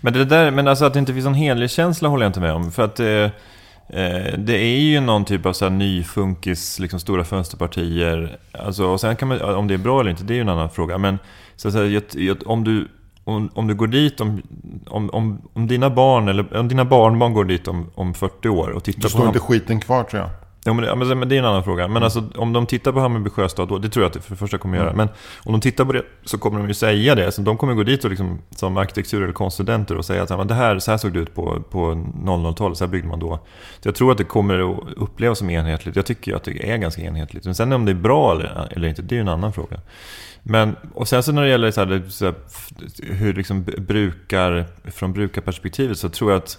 Men det där, men alltså att det inte finns någon helhetskänsla håller jag inte med om. För att eh, det är ju någon typ av så här nyfunkis, liksom stora fönsterpartier. Alltså, och sen kan man, om det är bra eller inte, det är ju en annan fråga. Men så jag- om du om, om du går dit, om, om, om, dina barn eller om dina barnbarn går dit om, om 40 år och tittar Då på... står Ham- inte skiten kvar tror jag. Ja, men, ja, men det är en annan fråga. Men alltså, om de tittar på Hammarby sjöstad, då, det tror jag att det för det första kommer göra. Men om de tittar på det så kommer de ju säga det. Så de kommer gå dit och liksom, som arkitektur eller konststudenter och säga att det här, så här såg det ut på, på 00-talet, så här byggde man då. Så jag tror att det kommer att upplevas som enhetligt. Jag tycker att det är ganska enhetligt. Men sen om det är bra eller, eller inte, det är ju en annan fråga. Men, och sen så när det gäller så här, så här, hur liksom brukar, från brukarperspektivet så tror jag att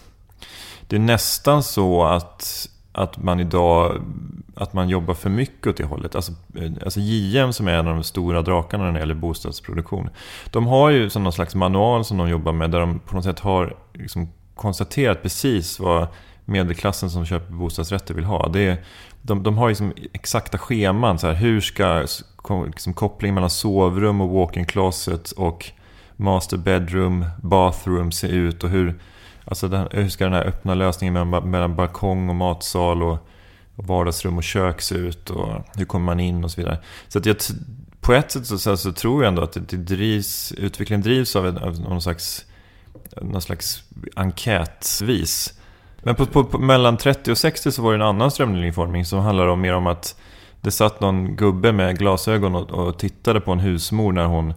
det är nästan så att, att man idag att man jobbar för mycket åt det hållet. Alltså, eh, alltså JM som är en av de stora drakarna när det gäller bostadsproduktion. De har ju som någon slags manual som de jobbar med där de på något sätt har liksom konstaterat precis vad medelklassen som köper bostadsrätter vill ha. Det är, de, de har liksom exakta scheman. Så här, hur ska liksom, kopplingen mellan sovrum och walk-in closet och master bedroom, bathroom se ut och hur, alltså den, hur ska den här öppna lösningen mellan, mellan balkong och matsal och, och vardagsrum och kök se ut och hur kommer man in och så vidare. Så att jag, på ett sätt så, så, så tror jag ändå att det, det drivs, utvecklingen drivs av, en, av någon slags, någon slags enkätvis. Men på, på, på, mellan 30 och 60 så var det en annan strömlinjeformning som handlade om mer om att det satt någon gubbe med glasögon och, och tittade på en husmor när hon,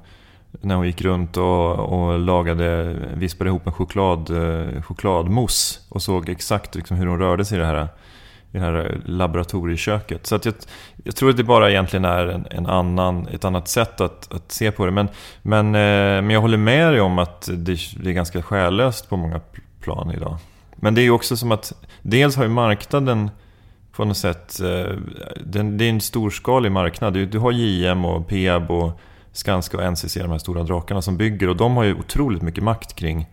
när hon gick runt och, och lagade, vispade ihop en choklad, eh, chokladmousse och såg exakt liksom hur hon rörde sig i det här, i det här laboratorieköket. Så att jag, jag tror att det bara egentligen är en, en annan, ett annat sätt att, att se på det. Men, men, eh, men jag håller med dig om att det, det är ganska själlöst på många plan idag. Men det är ju också som att dels har ju marknaden på något sätt, eh, det är en storskalig marknad. Du, du har JM och Peab och Skanska och NCC, de här stora drakarna som bygger. Och de har ju otroligt mycket makt kring,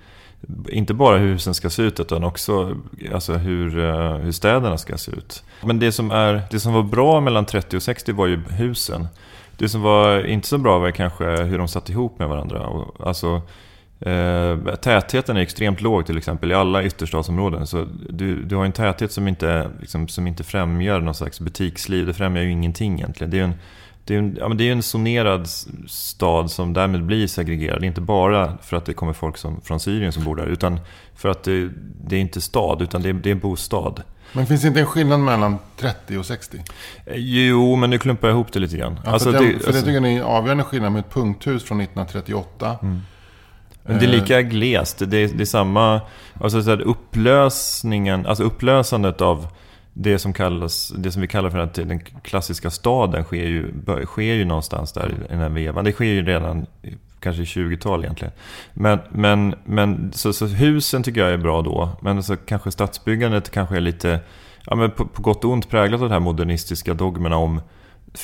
inte bara hur husen ska se ut, utan också alltså hur, eh, hur städerna ska se ut. Men det som, är, det som var bra mellan 30 och 60 var ju husen. Det som var inte så bra var kanske hur de satt ihop med varandra. Och, alltså, Eh, tätheten är extremt låg till exempel i alla ytterstadsområden. Så du, du har en täthet som inte, liksom, som inte främjar någon slags butiksliv. Det främjar ju ingenting egentligen. Det är en, det är en, ja, men det är en zonerad stad som därmed blir segregerad. Inte bara för att det kommer folk som, från Syrien som bor där. Utan för att det, det är inte stad, utan det är, det är en bostad. Men finns det inte en skillnad mellan 30 och 60? Eh, Jo, men nu klumpar jag ihop det lite grann. Ja, Alltså, för det, det- för det alltså- tycker jag är en avgörande skillnad med ett punkthus från 1938. Men det är Eh, lika glest. Det är, det är samma... Alltså så här, upplösningen, alltså upplösandet av det som, kallas, det som vi kallar för att den klassiska staden sker ju, sker ju någonstans där i den här vevan. Det sker ju redan kanske i 20-tal egentligen. Men, men, men så, så husen tycker jag är bra då. Men så kanske stadsbyggandet kanske är lite, ja, men på, på gott och ont präglat av de här modernistiska dogmerna om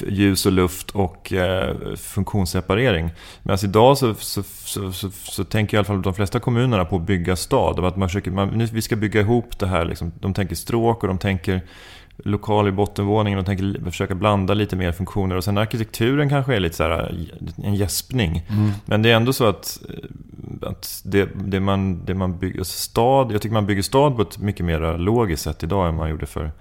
ljus och luft och eh, funktionsseparering. Men idag så, så, så, så, tänker i alla fall de flesta kommunerna på att bygga stad. Att man försöker, man, nu, vi ska bygga ihop det här. Liksom. De tänker stråk och de tänker lokal i bottenvåningen. De tänker försöka blanda lite mer funktioner. Och sen arkitekturen kanske är lite så här, en gäspning. Mm. Men det är ändå så att, eh, att det, det, man, det man bygger alltså stad, jag tycker man bygger stad på ett mycket mer logiskt sätt idag än man gjorde för,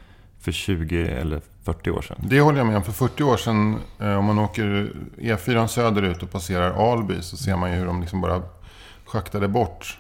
för 20 eller 40 år sedan. Det håller jag med om. För 40 år sedan, eh, om man åker E4 söderut och passerar Alby så ser man ju hur de liksom bara schaktade bort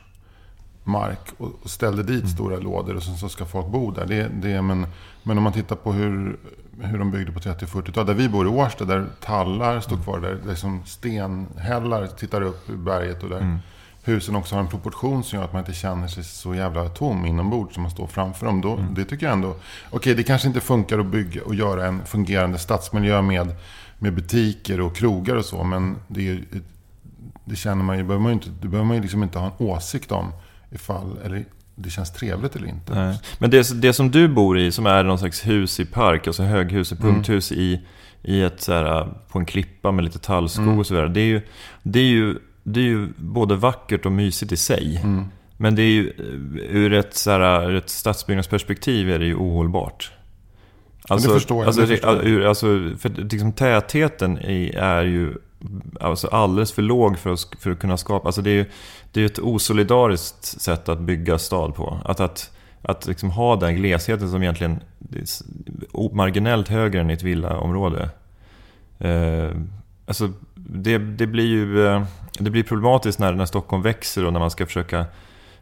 mark och ställde dit stora lådor och sen så ska folk bo där. Det, det, men, men om man tittar på hur, hur de byggde på 30 40-talet. Där vi bor i Årsta, där tallar står kvar. Där liksom stenhällar tittar upp ur berget och där husen också har en proportion som gör att man inte känner sig så jävla tom inombords som man står framför dem. Då, Det tycker jag ändå. Okej, det kanske inte funkar att bygga och göra en fungerande stadsmiljö med, med butiker och krogar och så. Men det, är, det känner man ju, behöver man ju inte, det behöver man ju liksom inte ha en åsikt om ifall, eller det känns trevligt eller inte. Nej. Men det, det som du bor i, som är någon slags hus i park, alltså höghus, punkthus i, i ett, så här, på en klippa med lite tallskog Mm. och så vidare. Det är, ju, det, är ju, det är ju både vackert och mysigt i sig. Mm. Men det är ju, eh, ur ett, så här, ur ett stadsbyggnadsperspektiv är det ju ohållbart. det förstår jag, Alltså, det alltså, för liksom, tätheten i, är ju alltså, alldeles för låg för att, för att kunna skapa... Alltså, det är ju det är ett osolidariskt sätt att bygga stad på. Att, att, att liksom ha den glesheten som egentligen är marginellt högre än i ett villaområde. Eh, alltså, det, det blir ju eh, det blir problematiskt när, när Stockholm växer och när man ska försöka...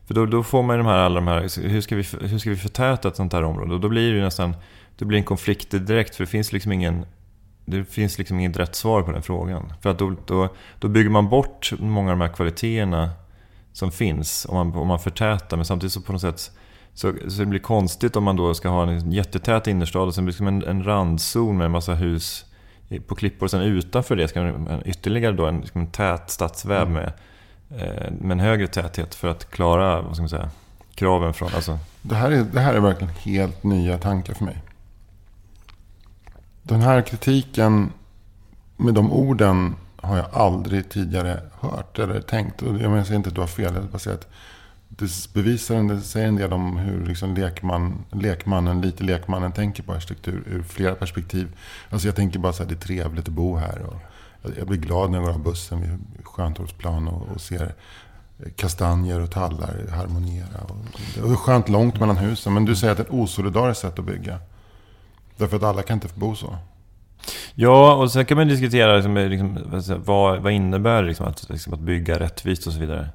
För då, då får man ju de här, alla de här, hur ska, vi, hur ska vi förtäta ett sånt här område? Och då blir det ju nästan, det blir en konflikt direkt för det finns liksom ingen, det finns liksom inget rätt svar på den frågan. För att då, då, då bygger man bort många av de här kvaliteterna som finns om man, om man förtätar. Men samtidigt så på något sätt så, så det blir konstigt om man då ska ha en jättetät innerstad och sen blir det som en, en randzon med en massa hus på klippor. Och sen utanför det ska man ytterligare då en, en tät stadsväv med, eh, med en högre täthet för att klara vad ska man säga, kraven från... Alltså, Det här, är, det här är verkligen helt nya tankar för mig. Den här kritiken med de orden har jag aldrig tidigare hört eller tänkt. Och jag menar, inte att du har fel. Jag bara säger att det bevisar en, det säger en del om hur liksom lekman, lekmannen, lite lekmannen tänker på arkitektur ur flera perspektiv. Alltså jag tänker bara så här, det är trevligt att bo här. Och jag- blir glad när jag går av bussen vid Stjärntorpsplan och, och ser kastanjer och tallar harmoniera. Och det är skönt långt mellan husen. Men du säger att det är ett osolidariskt sätt att bygga. Därför att alla kan inte få bo så. Ja, och sen kan man diskutera liksom, liksom, vad vad, vad innebär liksom, att, liksom, att bygga rättvist och så vidare.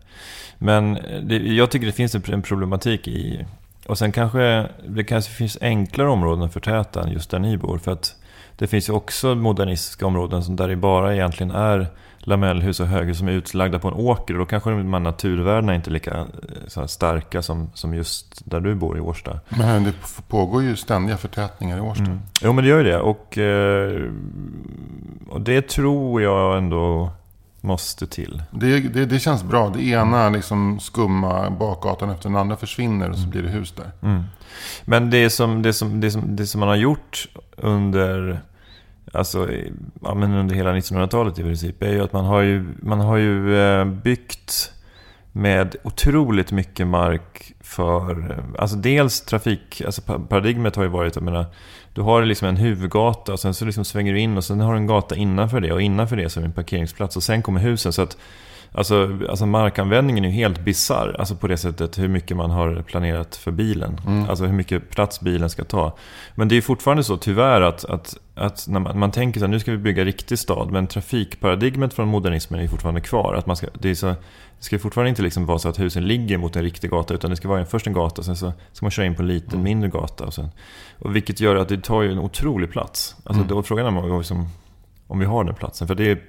Men det, jag tycker det finns en, problematik i... Och sen kanske det kanske finns enklare områden att förtäta än just där ni bor. För att det finns ju också modernistiska områden som där det bara egentligen är lamellhus och höghus som är utlagda på en åker. Och då kanske de här naturvärdena inte är lika eh, starka som, som just där du bor i Årsta. Men det pågår ju ständiga förtätningar i Årsta. Mm. Jo men det gör ju det. Och, eh, och det tror jag ändå måste till. Det, det, det känns bra. Det ena liksom skumma bakgatan efter den andra försvinner och så blir det hus där. Mm. Men det som, det, som, det, som, det som man har gjort under, alltså, ja, men under hela 1900-talet i princip är ju att man har ju, man har ju eh, byggt med otroligt mycket mark för, alltså dels trafik, alltså paradigmet har ju varit, jag menar, du har liksom en huvudgata och sen så liksom svänger du in och sen har du en gata innanför det och innanför det så är det en parkeringsplats och sen kommer husen. Så att Alltså, alltså markanvändningen är ju helt bizarr. Alltså på det sättet hur mycket man har planerat för bilen. Mm. Alltså hur mycket plats bilen ska ta. Men det är fortfarande så tyvärr att, att, att när man, man tänker så här, nu ska vi bygga riktig stad. Men trafikparadigmet från modernismen är fortfarande kvar. Att man ska, det, är så, det ska fortfarande inte liksom vara så att husen ligger mot en riktig gata. Utan det ska vara först en gata, sen så ska man köra in på en liten mindre gata. Och, sen, och vilket gör att det tar ju en otrolig plats. Alltså Mm. då är frågan om, liksom, om vi har den platsen. För det är,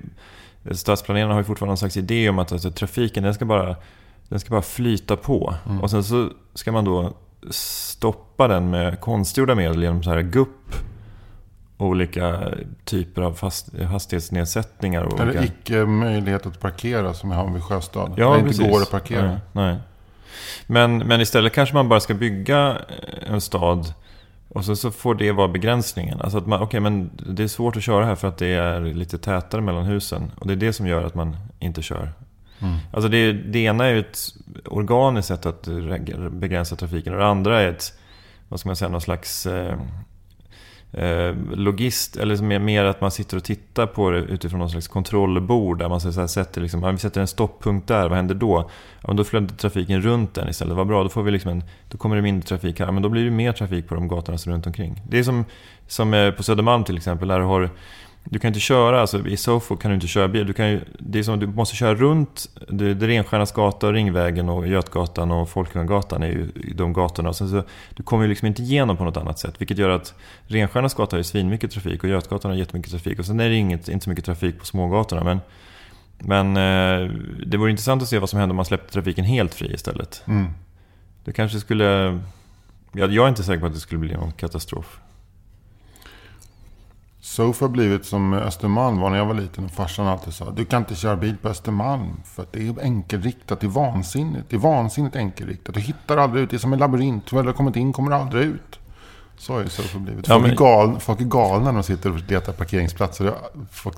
Stadsplanerarna har ju fortfarande någon slags idé om att alltså, trafiken den ska, bara, den ska bara flyta på. Mm. Och sen så ska man då stoppa den med konstgjorda medel genom så här gupp. Olika typer av fast, hastighetsnedsättningar. Och Eller olika... icke möjlighet att parkera som vi har vid Sjöstad. Ja, det inte går att parkera. Nej, nej. Men, men istället kanske man bara ska bygga eh, en stad och så, så får det vara begränsningen. Alltså att man, okej, men det är svårt att köra här för att det är lite tätare mellan husen. Och det är det som gör att man inte kör. Mm. Alltså det, det ena är ju ett organiskt sätt att begränsa trafiken. Och det andra är ett, vad ska man säga, någon slags eh, Eh, logist, eller liksom mer att man sitter och tittar på det utifrån någon slags kontrollbord. Där man så här sätter, liksom, vi sätter en stopppunkt där, vad händer då? Ja, men då flödar trafiken runt den istället. Vad bra, då, får vi liksom en, då kommer det mindre trafik här. Men då blir det mer trafik på de gatorna som är runt omkring. Det är som, som eh, på Södermalm till exempel, där du har du kan inte köra, alltså i Sofo kan du inte köra bil. Du, kan ju, det är som du måste köra runt det, det är Renstjärnas gata, Ringvägen och Götgatan och Folkungagatan är ju de gatorna. Och sen så, du kommer ju liksom inte igenom på något annat sätt. Vilket gör att Renstjärnas gata har ju svinmycket trafik och Götgatan har jättemycket trafik. Och sen är det inget, inte så mycket trafik på smågatorna. Men, men eh, det vore intressant att se vad som händer om man släppte trafiken helt fri istället. Mm. Det kanske skulle... Jag, jag är inte säker på att det skulle bli någon katastrof. Sofa blivit som Östermalm var när jag var liten och farsan alltid sa du kan inte köra bil på Östermalm för att det är enkelriktat, det är vansinnigt. Det är vansinnigt enkelriktat. Du hittar aldrig ut, det är som en labyrint. Väl du har kommit in kommer du aldrig ut. Så har ju Sofa blivit. Ja, Folk, men- är gal, folk är galna när de sitter och letar parkeringsplatser. Folk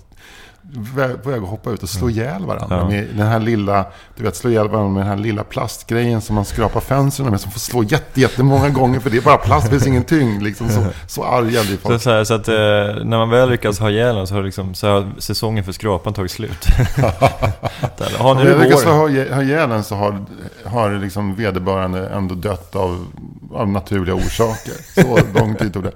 på väg att hoppa ut och slå ihjäl varandra. Ja. Med den här lilla, du vet, slå ihjäl varandra med den här lilla plastgrejen som man skrapar fönstren med. Som får slå jätte, jättemånga gånger för det är bara plast, det finns ingen tyngd. Liksom, så, så arga blir Så, folk. så, här, så att eh, när man väl lyckas ha ihjäl den så har, liksom, så har säsongen för skrapan tagit slut. Där, ja, nu Om är jag lyckas ha ha ihjäl den så har, har liksom vederbörande ändå dött av, av naturliga orsaker. Så lång tid tog det.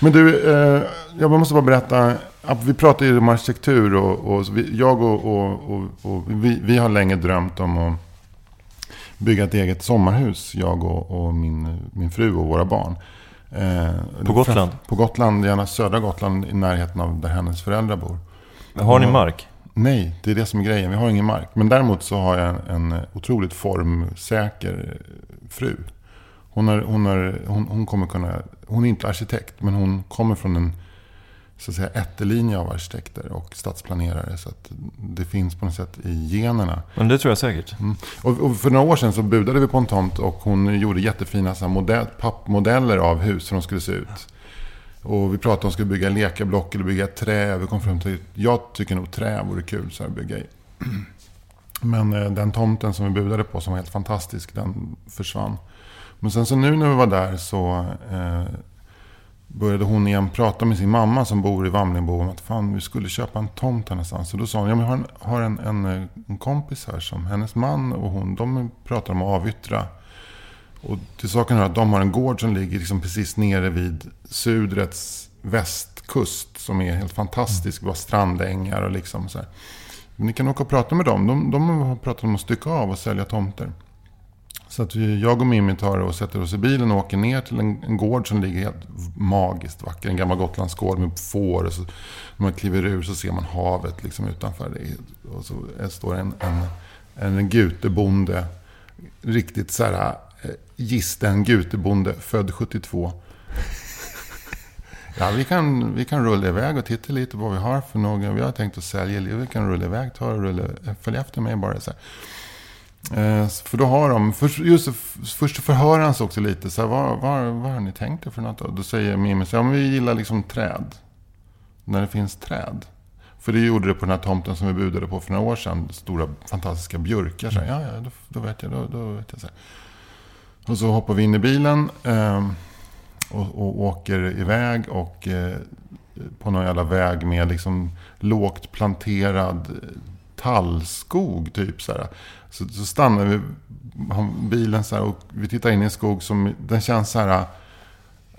Men du, eh, jag måste bara berätta. Vi pratar ju om arkitektur och, och jag och, och, och, vi, vi har länge drömt om att bygga ett eget sommarhus. Jag och, och min, min fru och våra barn. Eh, På Gotland? På Gotland, gärna södra Gotland i närheten av där hennes föräldrar bor. Har ni mark? Nej, det är det som är grejen. Vi har ingen mark. Men däremot så har jag en, en otroligt formsäker fru. Hon, är, hon, är, hon, hon kommer kunna... Hon är inte arkitekt, men hon kommer från en så att säga, ättelinje av arkitekter och stadsplanerare. Så att det finns på något sätt i generna. Men det tror jag säkert. Mm. Och, och för några år sedan så budade vi på en tomt och hon gjorde jättefina så här modell, pappmodeller av hus, hur de skulle se ut. Och vi pratade om att skulle bygga lekablock eller bygga trä. Vi kom fram till jag tycker nog trä vore kul så här, att bygga i. Men eh, den tomten som vi budade på som var helt fantastisk, den försvann. Men sen så nu när vi var där så eh, började hon igen prata med sin mamma som bor i Vamlingbo om att fan, vi skulle köpa en tomt här någonstans. Och då sa hon, ja, men jag har, en, har en, en, en kompis här som hennes man och hon, de pratar om att avyttra. Och till saken hör att de har en gård som ligger liksom precis nere vid Sudrets västkust. Som är helt fantastisk. Bara strandängar och liksom så här. Men ni kan åka och prata med dem. De, de har pratat om att stycka av och sälja tomter. Så att vi, jag och Mimmi tar och sätter oss i bilen och åker ner till en, en gård som ligger helt magiskt vacker. En gammal Gotlandsgård med får. Och så, när man kliver ur så ser man havet liksom utanför. Det och så står en, en, en gutebonde. Riktigt så här eh, gisten gutebonde, född 72. Ja, vi kan, vi kan rulla iväg och titta lite på vad vi har för några. Vi har tänkt att sälja. Vi kan rulla iväg, ta och rulla, följ efter mig bara. Så här. Eh, För då har de, först, just, först förhör han sig också lite. Så här, vad, vad, vad har ni tänkt er för något? Då, då säger Mimmi ja, men vi gillar liksom träd. När det finns träd. För det gjorde det på den här tomten som vi budade på för några år sedan. Stora fantastiska björkar. Så här, ja, ja, då, då vet jag. Då, då vet jag så här. Och så hoppar vi in i bilen. Eh, och, och åker iväg. Och eh, på någon jävla väg med liksom lågt planterad eh, tallskog. Typ så, så, så stannar vi bilen så här, och vi tittar in i en skog som den känns så här.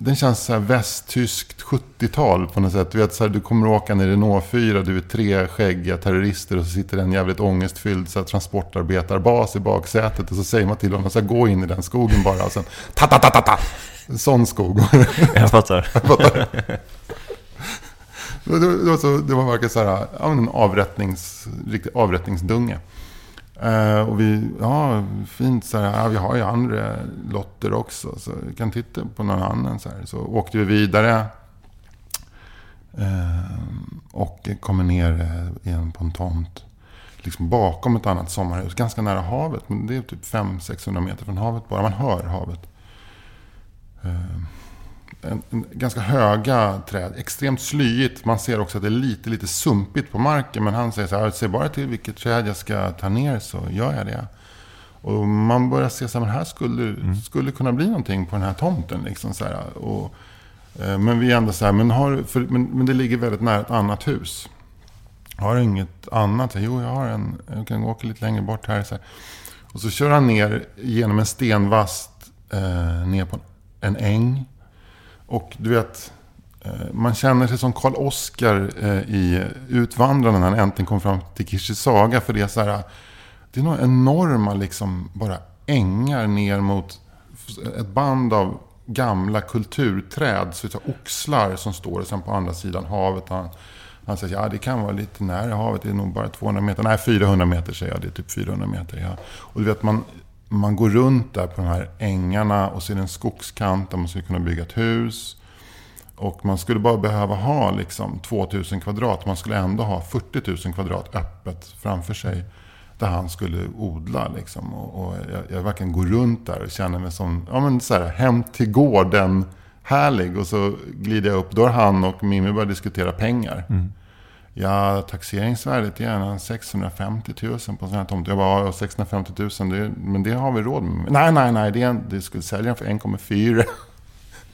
Den känns så här västtyskt 70-tal på något sätt. Du, vet, så här, du kommer åka ner i Renault 4, du är tre skäggiga terrorister och så sitter en jävligt ångestfylld så här, transportarbetarbas i baksätet. Och så säger man till honom, så här, gå in i den skogen bara. Och sen, ta ta ta ta ta sån skog. Jag fattar. Det, det, det, var så, det var verkligen så här, en avrättnings, riktig avrättningsdunge. Eh, och vi, ja, fint så här, ja, vi har ju andra lotter också. Så vi kan titta på någon annan så här. Så åkte vi vidare. Eh, och kommer ner eh, igen på en tomt. Liksom bakom ett annat sommarhus. Ganska nära havet. Men det är typ 500-600 meter från havet bara. Man hör havet. Eh, en, en, ganska höga träd. Extremt slyigt. Man ser också att det är lite, lite sumpigt på marken. Men han säger så här, se bara till vilket träd jag ska ta ner så gör jag det. Och man börjar se så här, men här skulle, skulle kunna bli någonting på den här tomten. Liksom så här, och, eh, men vi är ändå så här, men, har, för, men, men det ligger väldigt nära ett annat hus. Har du inget annat? Jo, jag har en. Jag kan åka lite längre bort här. Så här. Och så kör han ner genom en stenvast eh, ner på en äng. Och du vet, eh, man känner sig som Karl Oskar eh, i Utvandrarna när han äntligen kom fram till Kishisaga. För det är så här, det är några enorma liksom bara ängar ner mot ett band av gamla kulturträd. Så utav oxlar som står och sen på andra sidan havet. Han, han säger ja det kan vara lite nära havet, det är nog bara 200 meter. Nej 400 meter säger jag, det är typ 400 meter. Ja. Och du vet man, man går runt där på de här ängarna och ser en skogskant där man skulle kunna bygga ett hus. Och man skulle bara behöva ha liksom 2000 kvadrat. Man skulle ändå ha 40 000 kvadrat öppet framför sig. Där han skulle odla. Liksom. Och, och jag, jag verkligen går runt där och känner mig som ja, men så här, hem till gården. Härlig. Och så glider jag upp. Då har han och Mimmi börjat diskutera pengar. Mm. Ja, taxeringsvärdet är gärna 650 000 på en sån här tomt. Jag bara, ja, 650 000, det, men det har vi råd med. Nej, nej, nej, det, är en, det skulle sälja för 1,4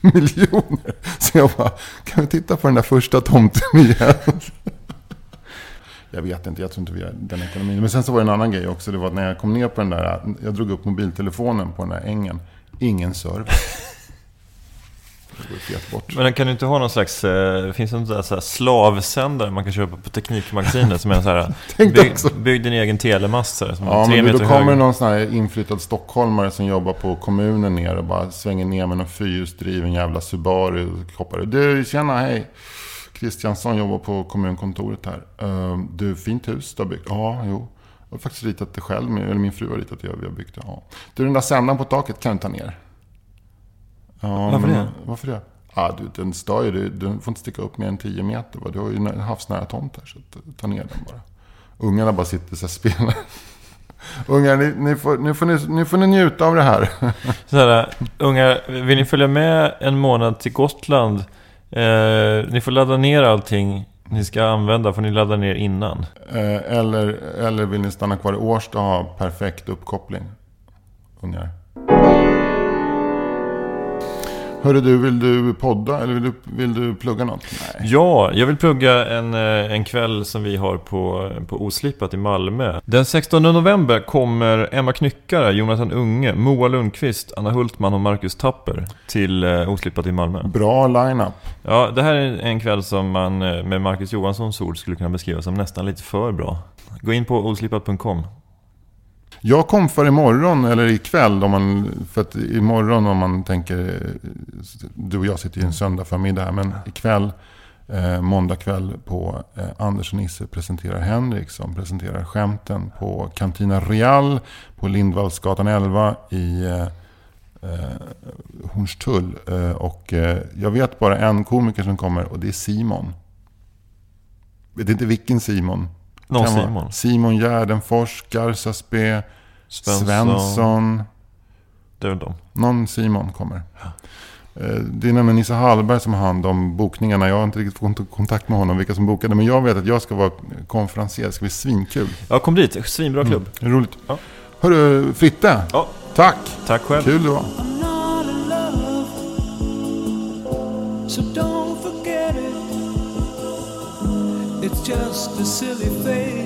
miljoner. Så jag bara, kan vi titta på den där första tomten igen? Jag vet inte, jag tror inte vi har den ekonomin. Men sen så var det en annan grej också. Det var att när jag kom ner på den där, jag drog upp mobiltelefonen på den där ängen. Ingen service. Bort. Men kan du inte ha någon slags, eh, finns det någon så slavsändare man kan köpa på Teknikmagasinet som är en så här, bygg, bygg din egen telemast så här, som Ja, tre men meter då kommer det någon sån här inflyttad stockholmare som jobbar på kommunen ner och bara svänger ner med någon fyrhjulsdriven jävla Subaru. och Koppar. Du, tjena, hej. Kristiansson jobbar på kommunkontoret här. Ehm, Du, fint hus du har byggt? Ja, jo. Jag har faktiskt ritat det själv, eller min fru har ritat det, vi har byggt det. Ja. Du, den där sändaren på taket kan du ta ner. Ja, Varför men- det? Varför det? Ja, du, den stör ju. Du, du får inte sticka upp mer än 10 meter. Va? Du har ju en havsnära tomt här, så eh, ta ner den bara. Ungarna bara sitter så och spelar. Ungar, ni, ni, får, nu, får ni, nu får ni njuta av det här. Så här, ungar, vill ni följa med en månad till Gotland? Eh, ni får ladda ner allting ni ska använda, får ni ladda ner innan. Eh, eller, eller vill ni stanna kvar i Årsta och ha perfekt uppkoppling? Ungar. Hörru du, vill du podda eller vill du, vill du plugga något? Nej. Ja, jag vill plugga en, eh, en kväll som vi har på, på Oslipat i Malmö. Den 16 november kommer Emma Knyckare, Jonathan Unge, Moa Lundqvist, Anna Hultman och Marcus Tapper till eh, Oslipat i Malmö. Bra line-up. Ja, det här är en kväll som man eh, med Marcus Johanssons ord skulle kunna beskriva som nästan lite för bra. Gå in på oslipat.com. Jag kom för imorgon, eller ikväll, om man, för att imorgon om man tänker, du och jag sitter ju en söndag förmiddag här, men ikväll, eh, måndag kväll på eh, Anders och Nisse presenterar Henrik som presenterar skämten på Cantina Real på Lindvallsgatan 11 i eh, eh, Hornstull. Eh, och eh, jag vet bara en komiker som kommer och det är Simon. Vet inte vilken Simon. Någon Simon. Simon Gärdenfors, Garsaspe, Svensson. Svensson. Det är väl de. Någon Simon kommer. Eh, Det är nämligen Nisse Hallberg som har hand om bokningarna. Jag har inte riktigt fått kontakt med honom, vilka som bokade. Men jag vet att jag ska vara konferencier. Det ska bli svinkul. Ja, kom dit. Svinbra klubb. Mm, roligt. Ja. Hörru, Fritte. Ja. Tack. Tack själv. Kul det var. It's just a silly phase